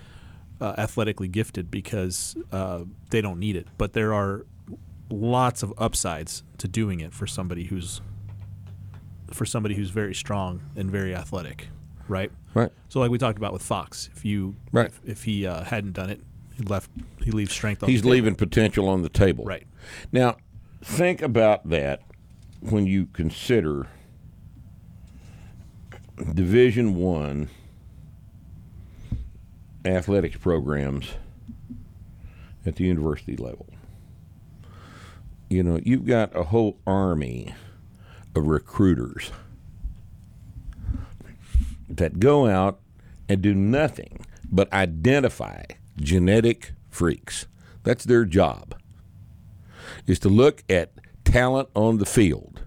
uh, athletically gifted because uh, they don't need it. But there are lots of upsides to doing it for somebody who's for somebody who's very strong and very athletic, right? Right. So like we talked about with Fox, if you Right. if, if he uh, hadn't done it, he left he leaves strength on He's the table. leaving potential on the table. Right. Now, think about that when you consider Division One athletics programs at the university level. You know, you've got a whole army of recruiters that go out and do nothing but identify genetic freaks. That's their job. Is to look at talent on the field.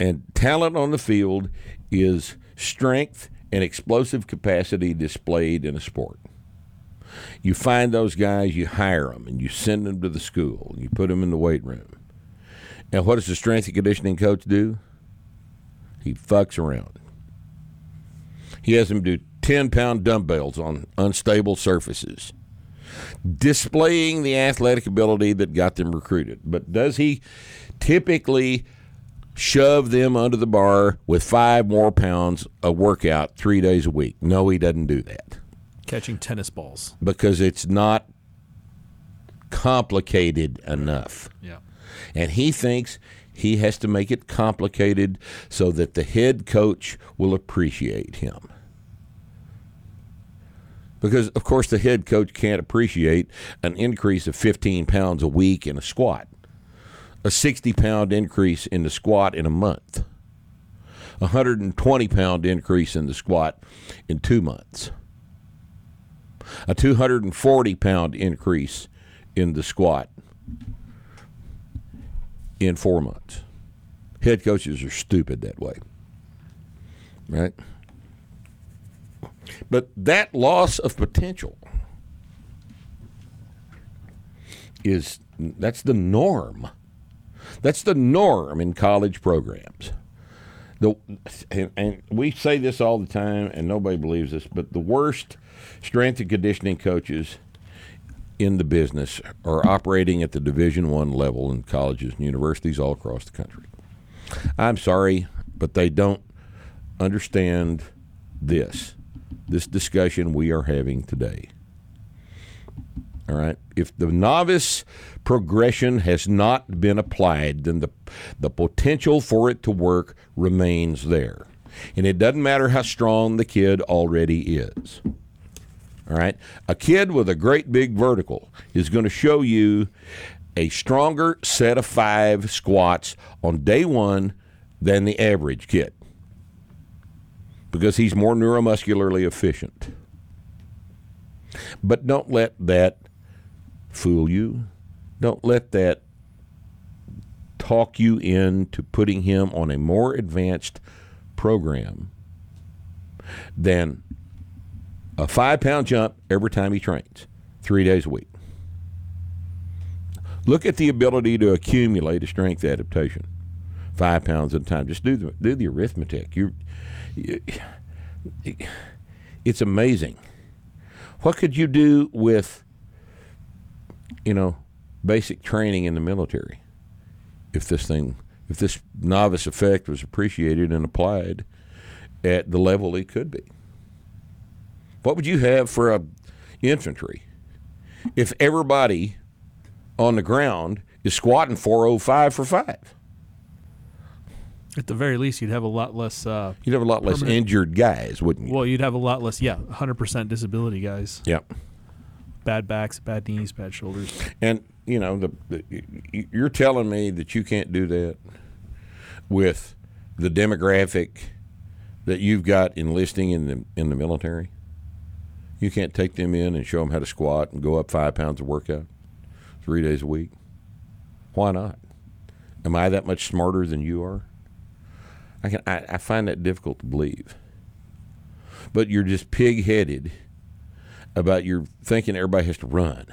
And talent on the field is strength and explosive capacity displayed in a sport. You find those guys, you hire them, and you send them to the school. And you put them in the weight room. And what does the strength and conditioning coach do? He fucks around. He has them do 10 pound dumbbells on unstable surfaces, displaying the athletic ability that got them recruited. But does he typically shove them under the bar with five more pounds of workout three days a week? No, he doesn't do that catching tennis balls. because it's not complicated enough. Yeah. And he thinks he has to make it complicated so that the head coach will appreciate him. Because, of course, the head coach can't appreciate an increase of 15 pounds a week in a squat, a 60 pound increase in the squat in a month, a 120 pound increase in the squat in two months, a 240 pound increase in the squat in four months. Head coaches are stupid that way. Right? But that loss of potential is that's the norm. That's the norm in college programs. The, and, and we say this all the time, and nobody believes this, but the worst strength and conditioning coaches in the business are operating at the Division One level in colleges and universities all across the country. I'm sorry, but they don't understand this. This discussion we are having today. All right. If the novice progression has not been applied, then the the potential for it to work remains there. And it doesn't matter how strong the kid already is. All right. A kid with a great big vertical is going to show you a stronger set of five squats on day one than the average kid because he's more neuromuscularly efficient. But don't let that fool you. Don't let that talk you into putting him on a more advanced program than a five pound jump every time he trains, three days a week. Look at the ability to accumulate a strength adaptation, five pounds at a time. Just do the do the arithmetic. You, it's amazing. What could you do with, you know, basic training in the military if this thing, if this novice effect was appreciated and applied at the level it could be? What would you have for a infantry if everybody on the ground is squatting 405 for five? At the very least, you'd have a lot less. Uh, You'd have a lot less injured guys, wouldn't you? well, you'd have a lot less. Yeah, 100% disability guys. yeah. Bad backs, bad knees, bad shoulders. And you know, the, the you're telling me that you can't do that with the demographic that you've got enlisting in the in the military. You can't take them in and show them how to squat and go up five pounds of workout three days a week. Why not? Am I that much smarter than you are? I can. I, I find that difficult to believe. but you're just pig headed about your thinking everybody has to run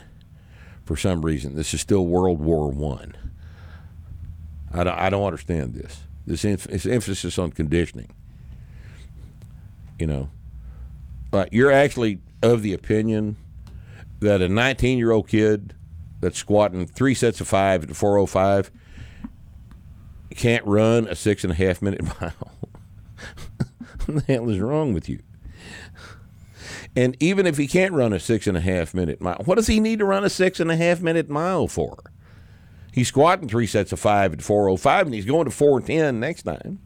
for some reason. This is still World War One. I. I don't, I don't understand this. This, em- this emphasis on conditioning. You know, but you're actually of the opinion that a 19 year old kid that's squatting three sets of five at 405 can't run a six and a half minute mile. what the hell is wrong with you? And even if he can't run a six and a half minute mile, what does he need to run a six and a half minute mile for? He's squatting three sets of five at 405 and he's going to 410 next time.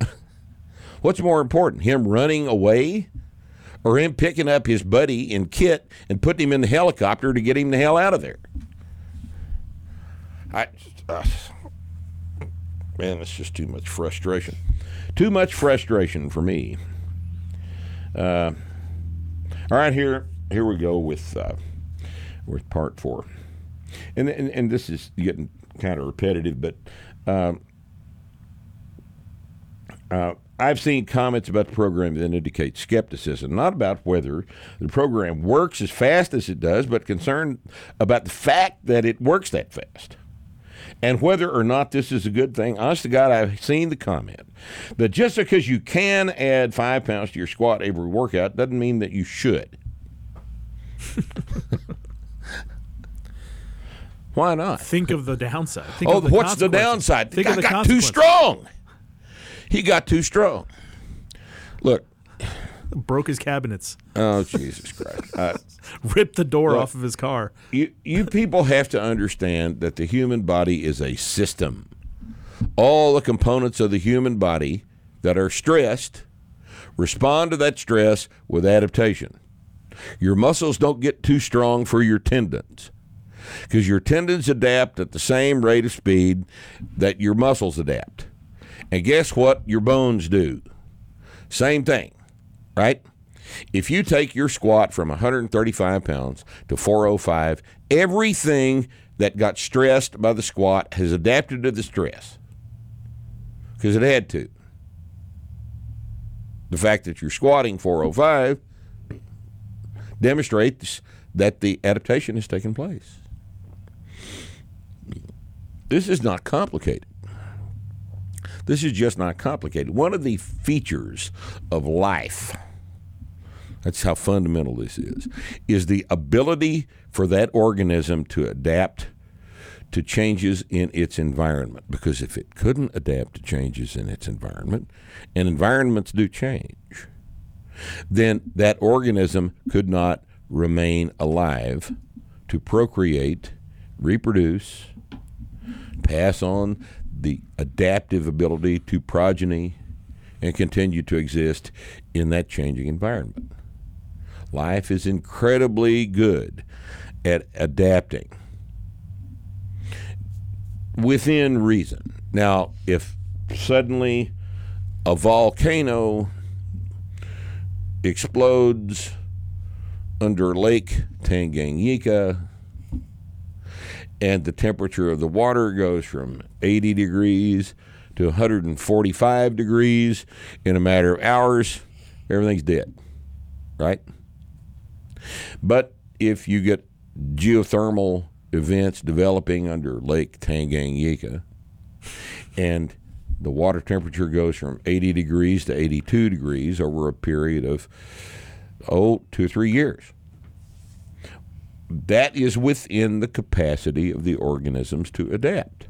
What's more important, him running away or him picking up his buddy in kit and putting him in the helicopter to get him the hell out of there? I, uh, man, it's just too much frustration. Too much frustration for me. Uh, all right, here, here we go with uh, with part four, and, and and this is getting kind of repetitive, but um, uh, I've seen comments about the program that indicate skepticism, not about whether the program works as fast as it does, but concern about the fact that it works that fast. And whether or not this is a good thing, honest to God, I've seen the comment that just because you can add five pounds to your squat every workout doesn't mean that you should. Why not? Think of the downside. Think Oh, of the what's the downside? Think the of guy the got too strong. He got too strong. Look, Broke his cabinets. oh Jesus Christ! Uh, Ripped the door Look. off of his car. you you people have to understand that the human body is a system. All the components of the human body that are stressed respond to that stress with adaptation. Your muscles don't get too strong for your tendons because your tendons adapt at the same rate of speed that your muscles adapt. And guess what your bones do? Same thing, right? If you take your squat from 135 pounds to 405, everything that got stressed by the squat has adapted to the stress because it had to. The fact that you're squatting 405 demonstrates that the adaptation has taken place. This is not complicated. This is just not complicated. One of the features of life, that's how fundamental this is, is the ability for that organism to adapt to changes in its environment. Because if it couldn't adapt to changes in its environment, and environments do change, then that organism could not remain alive to procreate, reproduce, pass on the adaptive ability to progeny, and continue to exist in that changing environment. Life is incredibly good at adapting within reason. Now, if suddenly a volcano explodes under Lake Tanganyika and the temperature of the water goes from 80 degrees to 145 degrees in a matter of hours, everything's dead, right? But if you get geothermal events developing under Lake Tanganyika and the water temperature goes from 80 degrees to 82 degrees over a period of, oh, two or three years. That is within the capacity of the organisms to adapt.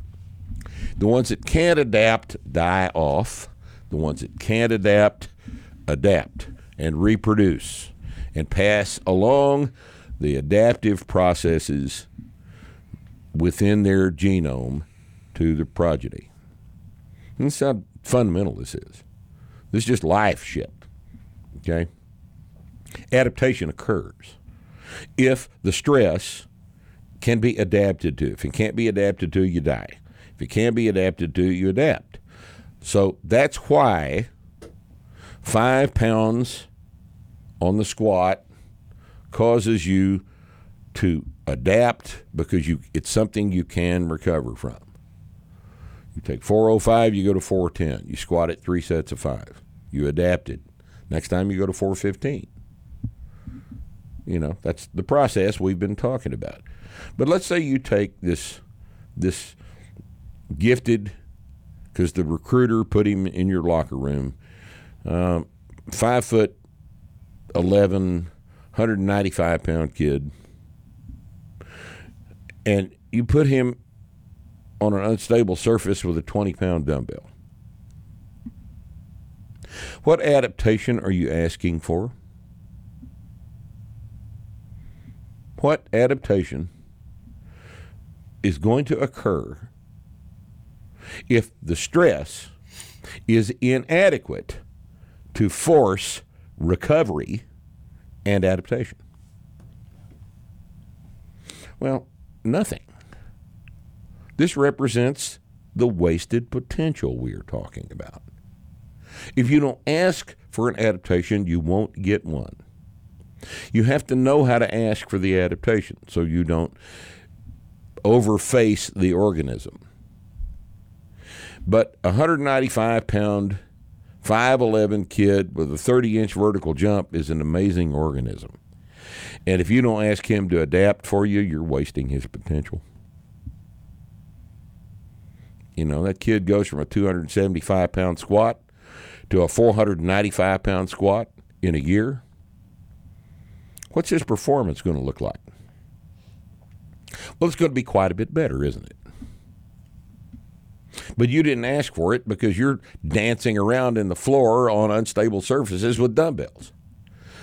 The ones that can't adapt die off. The ones that can't adapt, adapt and reproduce and pass along the adaptive processes within their genome to the progeny. And That's how fundamental this is. This is just life shit. Okay? Adaptation occurs if the stress can be adapted to. If it can't be adapted to, you die. If it can be adapted to, you adapt. So that's why five pounds on the squat causes you to adapt because you it's something you can recover from. You take 405, you go to 410. You squat it three sets of five. You adapt it. Next time you go to 415. You know, that's the process we've been talking about. But let's say you take this this gifted because the recruiter put him in your locker room, um, five foot 11, 195 pound kid, and you put him on an unstable surface with a 20 pound dumbbell. What adaptation are you asking for? What adaptation is going to occur if the stress is inadequate to force recovery and adaptation? Well, nothing. This represents the wasted potential we are talking about. If you don't ask for an adaptation, you won't get one. You have to know how to ask for the adaptation so you don't overface the organism. But a 195 pound, 5'11 kid with a 30 inch vertical jump is an amazing organism. And if you don't ask him to adapt for you, you're wasting his potential. You know, that kid goes from a 275 pound squat to a 495 pound squat in a year. What's his performance going to look like? Well, it's going to be quite a bit better, isn't it? But you didn't ask for it because you're dancing around in the floor on unstable surfaces with dumbbells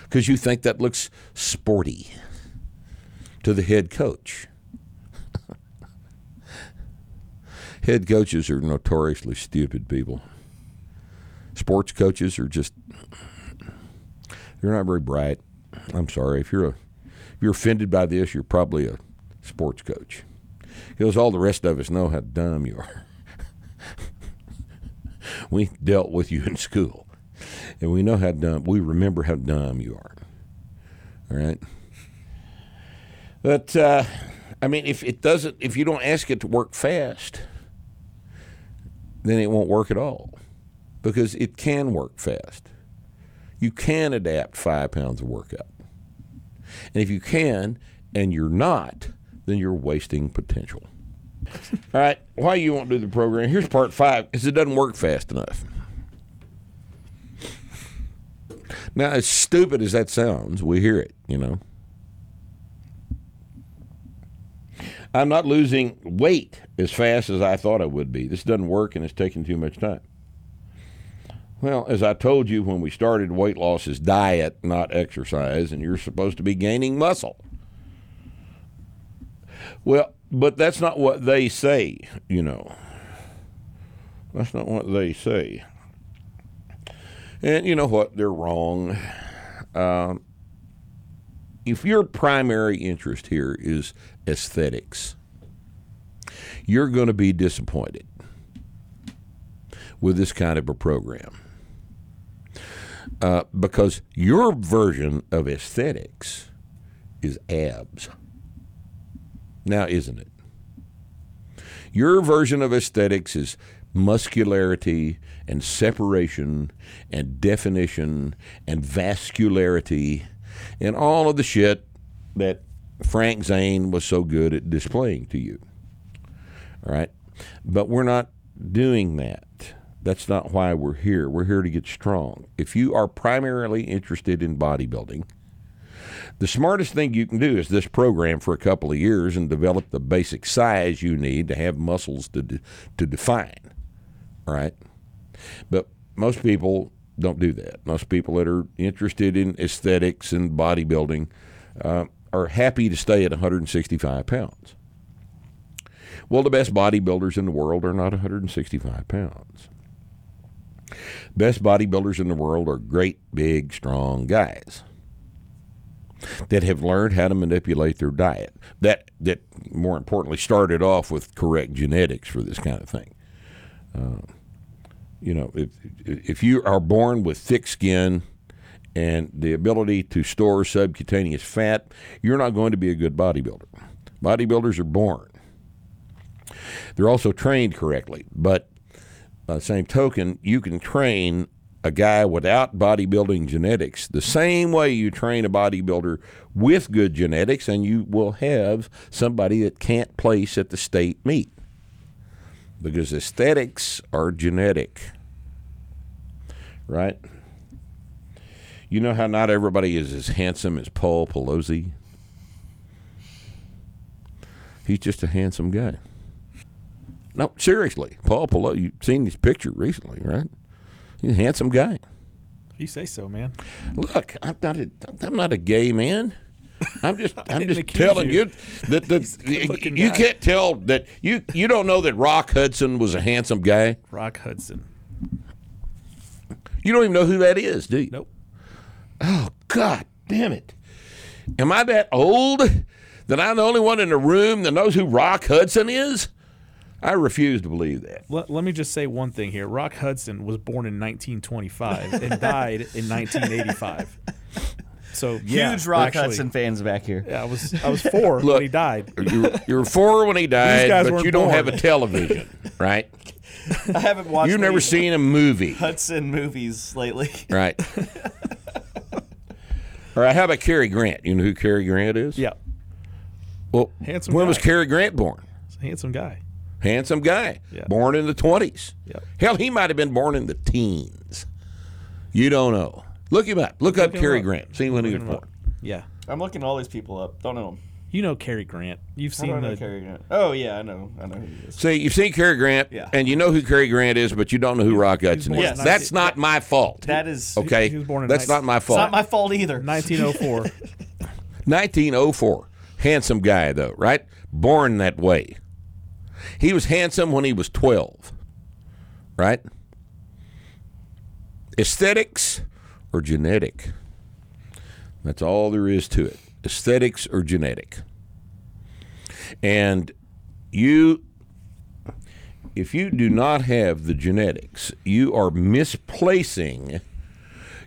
because you think that looks sporty to the head coach. head coaches are notoriously stupid people. Sports coaches are just they're not very bright. I'm sorry if you're a if you're offended by this, you're probably a sports coach. Because all the rest of us know how dumb you are. we dealt with you in school, and we know how dumb. We remember how dumb you are. All right. But uh, I mean, if it doesn't, if you don't ask it to work fast, then it won't work at all, because it can work fast. You can adapt five pounds of workout, and if you can, and you're not, then you're wasting potential. All right, why you won't do the program? Here's part five: because it doesn't work fast enough. Now, as stupid as that sounds, we hear it, you know. I'm not losing weight as fast as I thought I would be. This doesn't work and it's taking too much time. Well, as I told you when we started, weight loss is diet, not exercise, and you're supposed to be gaining muscle. Well, but that's not what they say, you know. That's not what they say. And you know what? They're wrong. Um, if your primary interest here is aesthetics, you're going to be disappointed with this kind of a program. Uh, because your version of aesthetics is abs. Now, isn't it? Your version of aesthetics is muscularity and separation and definition and vascularity and all of the shit that Frank Zane was so good at displaying to you. All right? But we're not doing that. That's not why we're here. We're here to get strong. If you are primarily interested in bodybuilding, the smartest thing you can do is this program for a couple of years and develop the basic size you need to have muscles to de- to define. Right? But most people don't do that. Most people that are interested in aesthetics and bodybuilding uh, are happy to stay at 165 pounds. Well, the best bodybuilders in the world are not 165 pounds. Best bodybuilders in the world are great, big, strong guys that have learned how to manipulate their diet. That that more importantly started off with correct genetics for this kind of thing. Uh, you know, if if you are born with thick skin and the ability to store subcutaneous fat, you're not going to be a good bodybuilder. Bodybuilders are born. They're also trained correctly, but by the same token, you can train a guy without bodybuilding genetics the same way you train a bodybuilder with good genetics, and you will have somebody that can't place at the state meet because aesthetics are genetic, right? You know how not everybody is as handsome as Paul Pelosi? He's just a handsome guy. No, seriously, Paul Pelosi. You've seen his picture recently, right? He's a handsome guy. You say so, man. Look, I'm not a, I'm not a gay man. I'm just I'm just telling you. you, that that good-looking you guy. can't tell that you you don't know that Rock Hudson was a handsome guy. Rock Hudson. You don't even know who that is, do you? Nope. Oh God, damn it! Am I that old that I'm the only one in the room that knows who Rock Hudson is? I refuse to believe that. Let, let me just say one thing here. Rock Hudson was born in 1925 and died in 1985. So yeah, Huge Rock actually, Hudson fans back here. Yeah, I was I was four Look, when he died. You were, you were four when he died, but you don't born. have a television, right? I haven't watched. You've never seen a movie. Hudson movies lately. Right. All right. How about Cary Grant? You know who Cary Grant is? Yeah, Well, Handsome when was guy. Cary Grant born? he's a handsome guy. Handsome guy. Yeah. Born in the twenties. Yep. Hell, he might have been born in the teens. You don't know. Look him up. Look up him Cary up. Grant. See when he was Looking him born. up. Yeah, I'm looking all these people up. Don't know them. you know Cary Grant. You've How do seen I know the Cary Grant? Oh yeah, I know. I know who he is. See, you've seen Cary Grant, Yeah. and you know who Cary Grant is, but you don't know who Rock Hudson is. in That's not my fault. That is. okay, he was born in that's 19 not my It's fault. not my fault either. 1904. 1904. Handsome guy, though, right? Born that way. He was handsome when he was 12, right? Aesthetics or genetic? That's all there is to it. Aesthetics or genetic. And you, if you do not have the genetics, you are misplacing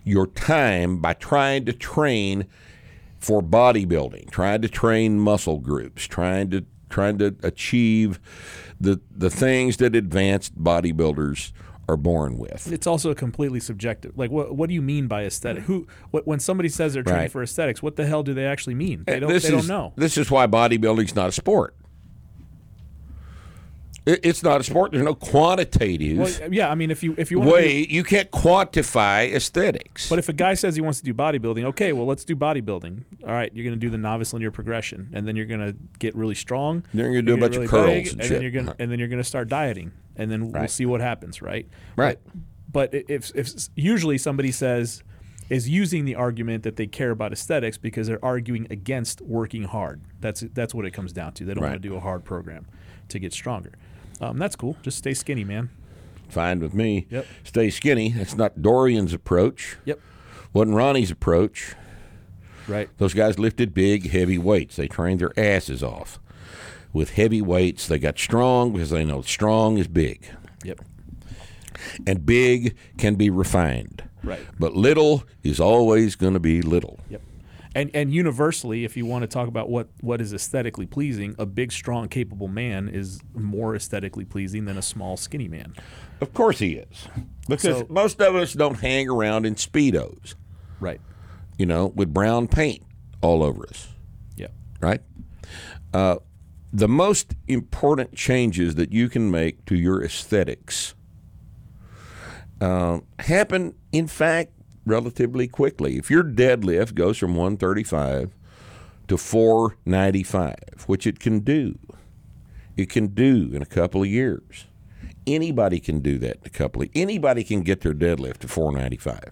your time by trying to train for bodybuilding, trying to train muscle groups, trying to trying to achieve the the things that advanced bodybuilders are born with. it's also completely subjective. Like, what what do you mean by aesthetic? Who what, when somebody says they're training Right. for aesthetics, what the hell do they actually mean? They don't. this they is, don't know. This is why bodybuilding's not a sport. It, it's not a sport. There's no quantitative Well, yeah, I mean, if you if you way. You can't quantify aesthetics. But if a guy says he wants to do bodybuilding, okay, well, let's do bodybuilding. All right, you're going to do the novice linear progression, and then you're going to get really strong. Then you're gonna do a bunch of get curls big, and and shit. then you're going to and then you're going to start dieting, and then we'll see what happens, right? right. But i- if if usually somebody says is using the argument that they care about aesthetics because they're arguing against working hard. That's that's what it comes down to. They don't Right. want to do a hard program to get stronger. Um, that's cool. Just stay skinny, man. Fine with me. Yep. Stay skinny. That's not Dorian's approach. Yep. Wasn't Ronnie's approach. Right. Those guys lifted big, heavy weights. They trained their asses off with heavy weights. They got strong because they know strong is big, Yep. and big can be refined. Right. But little is always going to be little. Yep. And and universally, if you want to talk about what, what is aesthetically pleasing, a big, strong, capable man is more aesthetically pleasing than a small, skinny man. Of course he is, because So- most of us don't hang around in speedos, Right. you know, with brown paint all over us. Yep. right? Uh, the most important changes that you can make to your aesthetics uh, happen, in fact, relatively quickly. If your deadlift goes from 135 to 495, which it can do, it can do in a couple of years. Anybody can do that in a couple of. Anybody can get their deadlift to 495,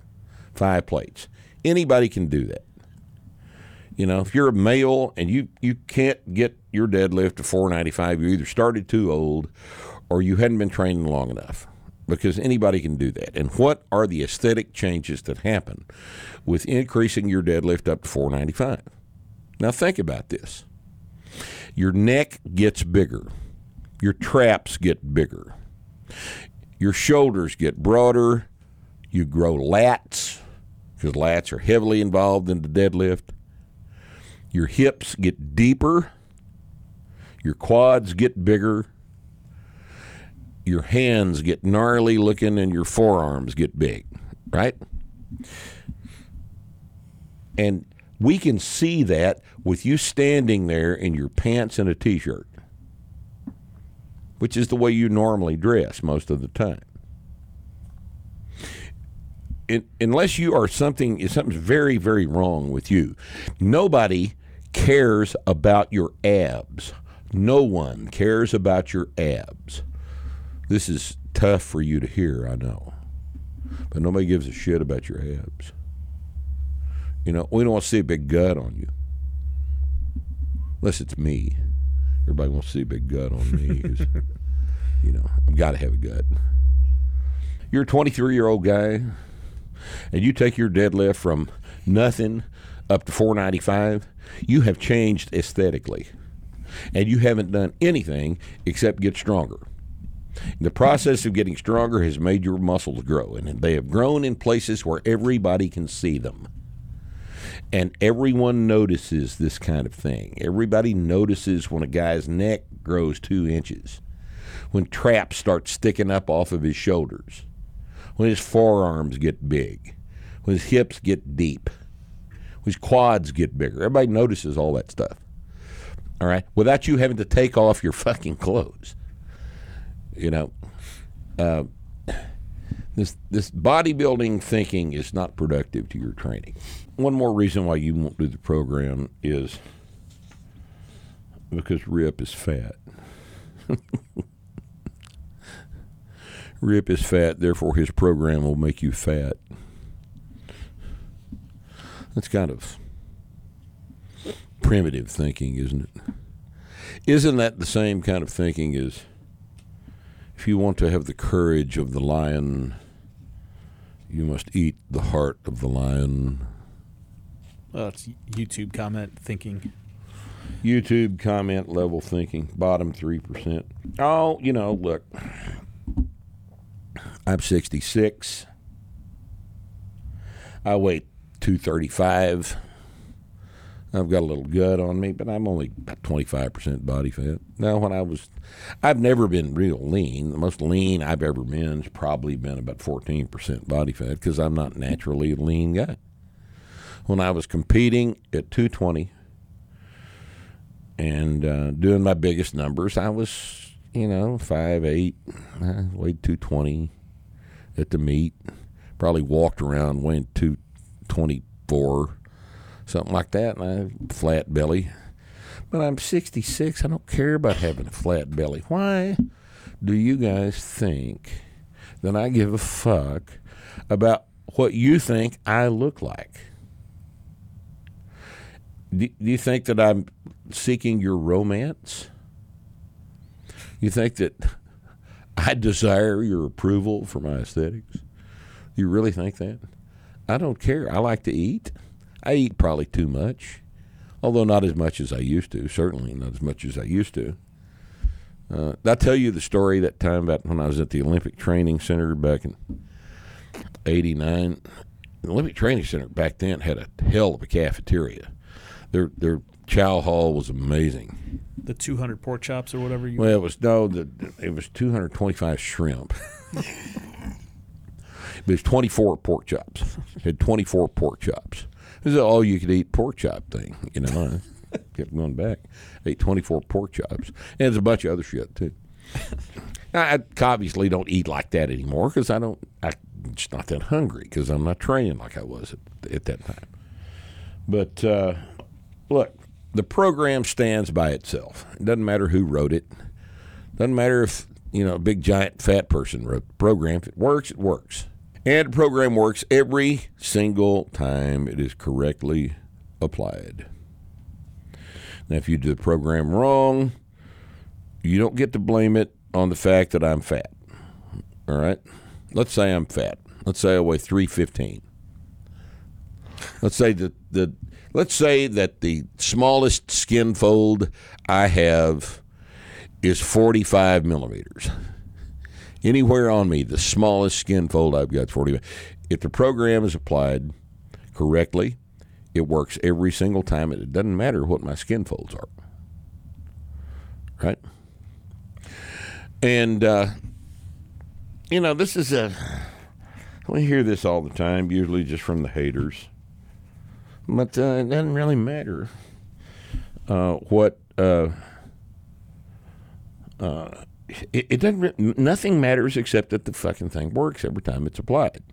five plates. Anybody can do that. You know, if you're a male and you, you can't get your deadlift to 495, you either started too old or you hadn't been training long enough because anybody can do that. And what are the aesthetic changes that happen with increasing your deadlift up to 495? Now, think about this your neck gets bigger, your traps get bigger, your shoulders get broader, you grow lats because lats are heavily involved in the deadlift. Your hips get deeper, your quads get bigger, your hands get gnarly looking, and your forearms get big. right? And we can see that with you standing there in your pants and a t shirt, which is the way you normally dress most of the time. Unless you are something, something's very, very wrong with you. Nobody cares about your abs. No one cares about your abs. This is tough for you to hear, I know. But nobody gives a shit about your abs. You know, we don't want to see a big gut on you. Unless it's me. Everybody wants to see a big gut on me. you know, I've got to have a gut. You're a 23 year old guy, and you take your deadlift from nothing up to 495. You have changed aesthetically, and you haven't done anything except get stronger. The process of getting stronger has made your muscles grow, and they have grown in places where everybody can see them. And everyone notices this kind of thing. Everybody notices when a guy's neck grows two inches, when traps start sticking up off of his shoulders, when his forearms get big, when his hips get deep, when his quads get bigger. Everybody notices all that stuff. All right? Without you having to take off your fucking clothes you know, uh, this this bodybuilding thinking is not productive to your training. One more reason why you won't do the program is because Rip is fat. Rip is fat, therefore his program will make you fat. That's kind of primitive thinking, isn't it? Isn't that the same kind of thinking as if you want to have the courage of the lion, you must eat the heart of the lion. Well, it's YouTube comment thinking. YouTube comment level thinking, bottom 3%. Oh, you know, look, I'm 66. I weigh 235. I've got a little gut on me, but I'm only about 25% body fat. Now, when I was, I've never been real lean. The most lean I've ever been has probably been about 14% body fat because I'm not naturally a lean guy. When I was competing at 220 and uh, doing my biggest numbers, I was, you know, 5'8, uh, weighed 220 at the meet. Probably walked around weighing 224 something like that, and I flat belly. But I'm 66. I don't care about having a flat belly. Why do you guys think that I give a fuck about what you think I look like? Do, you think that I'm seeking your romance? You think that I desire your approval for my aesthetics? You really think that? I don't care. I like to eat. I eat probably too much, although not as much as I used to. Certainly not as much as I used to. Uh, did I tell you the story that time about when I was at the Olympic Training Center back in '89? The Olympic Training Center back then had a hell of a cafeteria. Their their chow hall was amazing. The 200 pork chops or whatever you. Well, it was no, the, it was 225 shrimp. There's 24 pork chops. It had 24 pork chops. This is all you could eat pork chop thing, you know. I kept going back. ate 24 pork chops. And there's a bunch of other shit, too. I obviously don't eat like that anymore because I don't, I'm just not that hungry because I'm not training like I was at, at that time. But uh, look, the program stands by itself. It doesn't matter who wrote it. Doesn't matter if, you know, a big giant fat person wrote the program. If it works, it works. And the program works every single time it is correctly applied. Now, if you do the program wrong, you don't get to blame it on the fact that I'm fat. All right? Let's say I'm fat. Let's say I weigh 315. Let's say that the let's say that the smallest skin fold I have is 45 millimeters anywhere on me, the smallest skin fold I've got 40. If the program is applied correctly, it works every single time. It doesn't matter what my skin folds are. Right? And, uh, you know, this is a. We hear this all the time, usually just from the haters. But uh, it doesn't really matter uh, what. Uh, uh, it, it doesn't. Nothing matters except that the fucking thing works every time it's applied.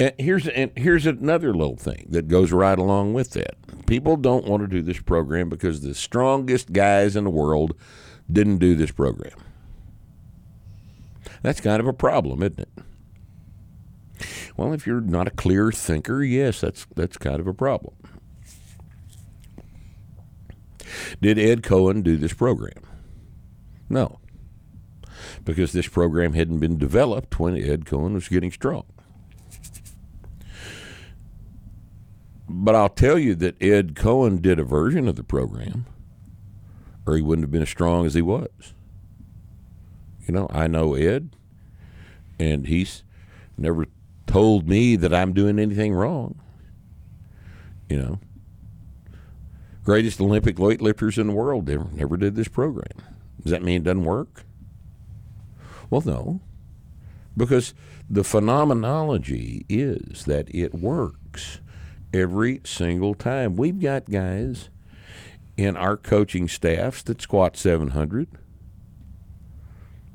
And here's and here's another little thing that goes right along with that. People don't want to do this program because the strongest guys in the world didn't do this program. That's kind of a problem, isn't it? Well, if you're not a clear thinker, yes, that's that's kind of a problem. Did Ed Coan do this program? No. Because this program hadn't been developed when Ed Coan was getting strong. But I'll tell you that Ed Coan did a version of the program, or he wouldn't have been as strong as he was. You know, I know Ed, and he's never told me that I'm doing anything wrong. You know, greatest Olympic weightlifters in the world never, never did this program. Does that mean it doesn't work? Well, no, because the phenomenology is that it works every single time. We've got guys in our coaching staffs that squat 700.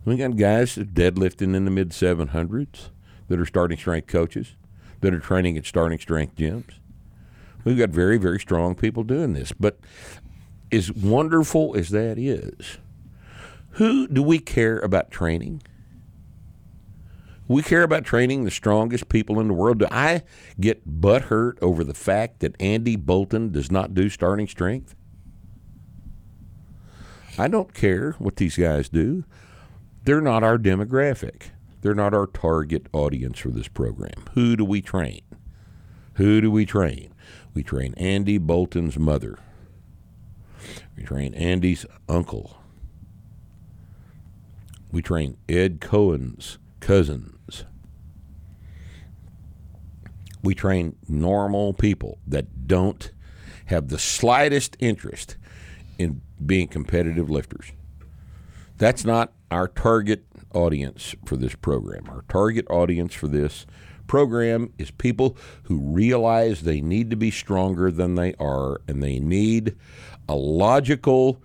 We got guys that deadlifting in the mid 700s that are starting strength coaches that are training at starting strength gyms. We've got very, very strong people doing this. But as wonderful as that is, who do we care about training? We care about training the strongest people in the world. Do I get butthurt over the fact that Andy Bolton does not do starting strength? I don't care what these guys do. They're not our demographic. They're not our target audience for this program. Who do we train? Who do we train? We train Andy Bolton's mother. We train Andy's uncle. We train Ed Coan's cousins. We train normal people that don't have the slightest interest in being competitive lifters. That's not our target audience for this program. Our target audience for this program is people who realize they need to be stronger than they are and they need a logical,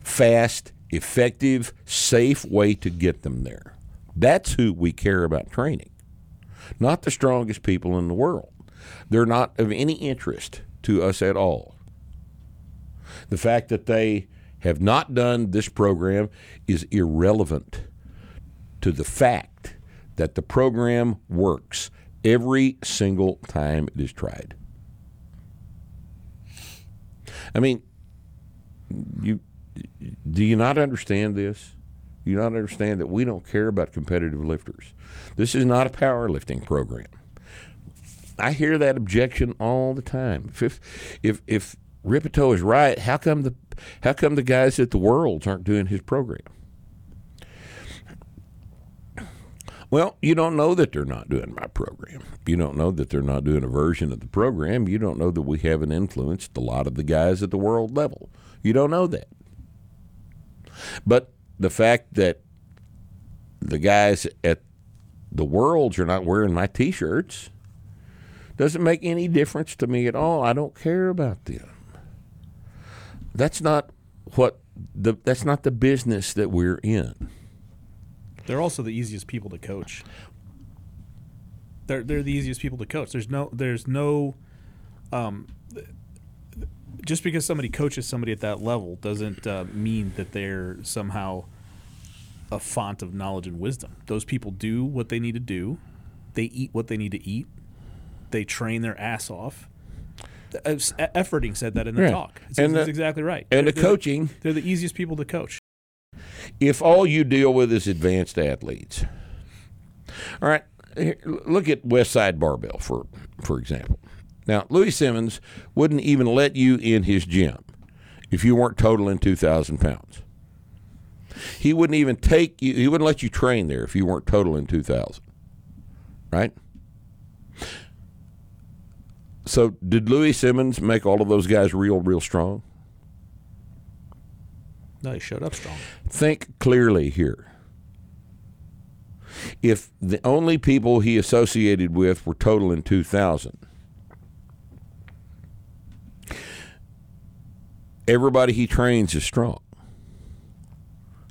fast, effective, safe way to get them there. That's who we care about training, not the strongest people in the world. They're not of any interest to us at all. The fact that they have not done this program is irrelevant to the fact that the program works every single time it is tried. I mean, you do you not understand this? You not understand that we don't care about competitive lifters. This is not a powerlifting program. I hear that objection all the time. If if if Rippetoe is right, how come the how come the guys at the Worlds aren't doing his program? Well, you don't know that they're not doing my program. You don't know that they're not doing a version of the program. You don't know that we haven't influenced a lot of the guys at the world level. You don't know that. But the fact that the guys at the worlds are not wearing my t-shirts doesn't make any difference to me at all. I don't care about them. That's not what the that's not the business that we're in. They're also the easiest people to coach. They're they're the easiest people to coach. There's no there's no um just because somebody coaches somebody at that level doesn't uh, mean that they're somehow a font of knowledge and wisdom. Those people do what they need to do. They eat what they need to eat. They train their ass off. Uh, Efforting said that in the talk. It's, And the- exactly right. and They're- the they're- coaching- They're the easiest people to coach. if all you deal with is advanced athletes. All right, look at Westside Barbell for for example. Now, Louie Simmons wouldn't even let you in his gym if you weren't totaling two thousand pounds. He wouldn't even take you. He wouldn't let you train there if you weren't totaling two thousand. Right. So, did Louie Simmons make all of those guys real, real strong? No, he showed up strong. Think clearly here. If the only people he associated with were total in 2000, everybody he trains is strong.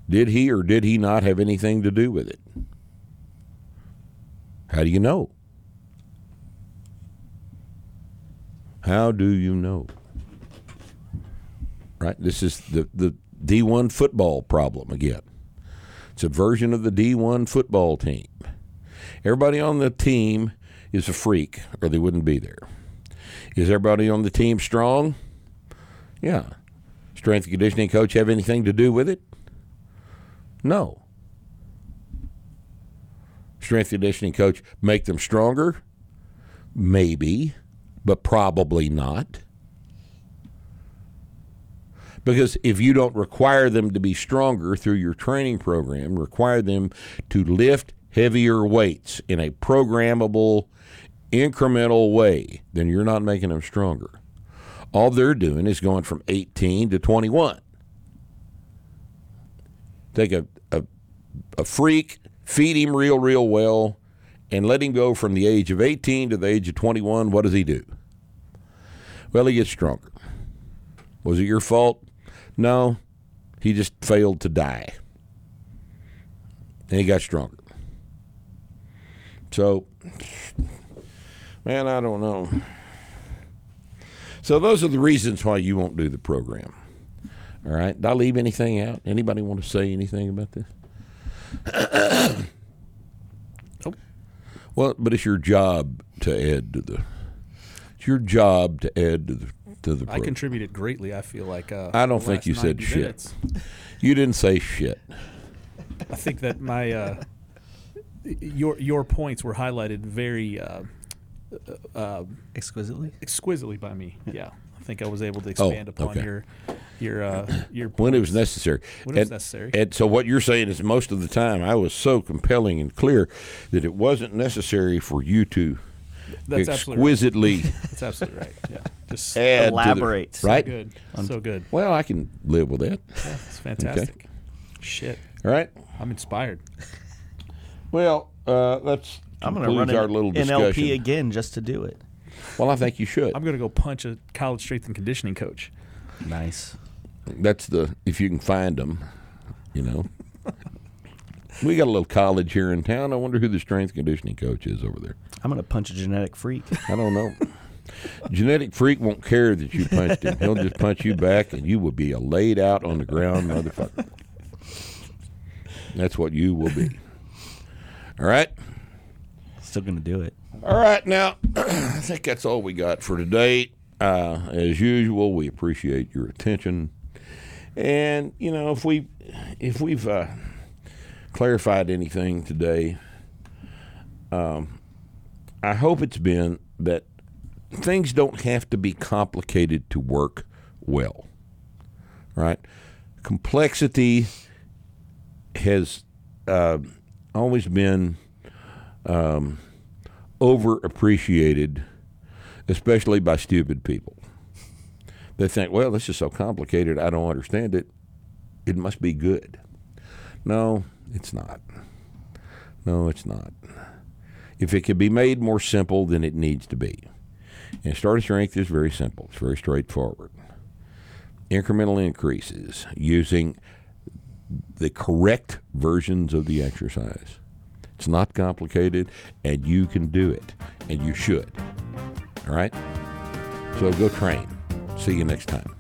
Did he or did he not have anything to do with it? How do you know? How do you know? Right? This is the, the D1 football problem again. It's a version of the D1 football team. Everybody on the team is a freak, or they wouldn't be there. Is everybody on the team strong? Yeah. Strength and conditioning coach have anything to do with it? No. Strength conditioning coach make them stronger? Maybe, but probably not. Because if you don't require them to be stronger through your training program, require them to lift heavier weights in a programmable, incremental way, then you're not making them stronger. All they're doing is going from 18 to 21. Take a, a, a freak, feed him real, real well, and let him go from the age of 18 to the age of 21. What does he do? Well, he gets stronger. Was it your fault? No, he just failed to die. And he got stronger. So, man, I don't know. So those are the reasons why you won't do the program. All right. Did I leave anything out? Anybody want to say anything about this? Nope. Well, but it's your job to add to the. It's your job to add to the to the. I program. contributed greatly. I feel like uh, I don't think you said 90 shit. minutes. You didn't say shit. I think that my uh, your your points were highlighted very uh, uh, Exquisitely. exquisitely by me. Yeah, I think I was able to expand upon Oh, okay. your your uh, your when it was necessary. When it was And- necessary. And so what you're saying is most of the time I was so compelling and clear that it wasn't necessary for you to That's absolutely right. exquisitely That's absolutely right. Yeah, just add to the- Elaborate. So right? good, so good. Well, I can live with that. Yeah, it's fantastic. Shit, All right. I'm inspired. Well, uh, that's I'm going to run our an little discussion. NLP again just to do it. Well, I think you should. I'm gonna go punch a college strength and conditioning coach. Nice. That's the if you can find them, you know. we got a little college here in town. I wonder who the strength conditioning coach is over there. I'm going to punch a genetic freak. I don't know. Genetic freak won't care that you punched him. He'll just punch you back, and you will be a laid out on the ground motherfucker. That's what you will be. All right. Still going to do it. All right. Now, I think that's all we got for today. Uh, as usual, we appreciate your attention, and you know if we if we've uh, clarified anything today, um, I hope it's been that things don't have to be complicated to work well. Right? Complexity has uh, always been um, overappreciated, especially by stupid people. They think, well, this is so complicated, I don't understand it. It must be good. No, it's not. No, it's not. If it could be made more simple, then it needs to be. And Starting Strength is very simple. It's very straightforward. Incremental increases using the correct versions of the exercise. It's not complicated, and you can do it, and you should. All right? So go train. See you next time.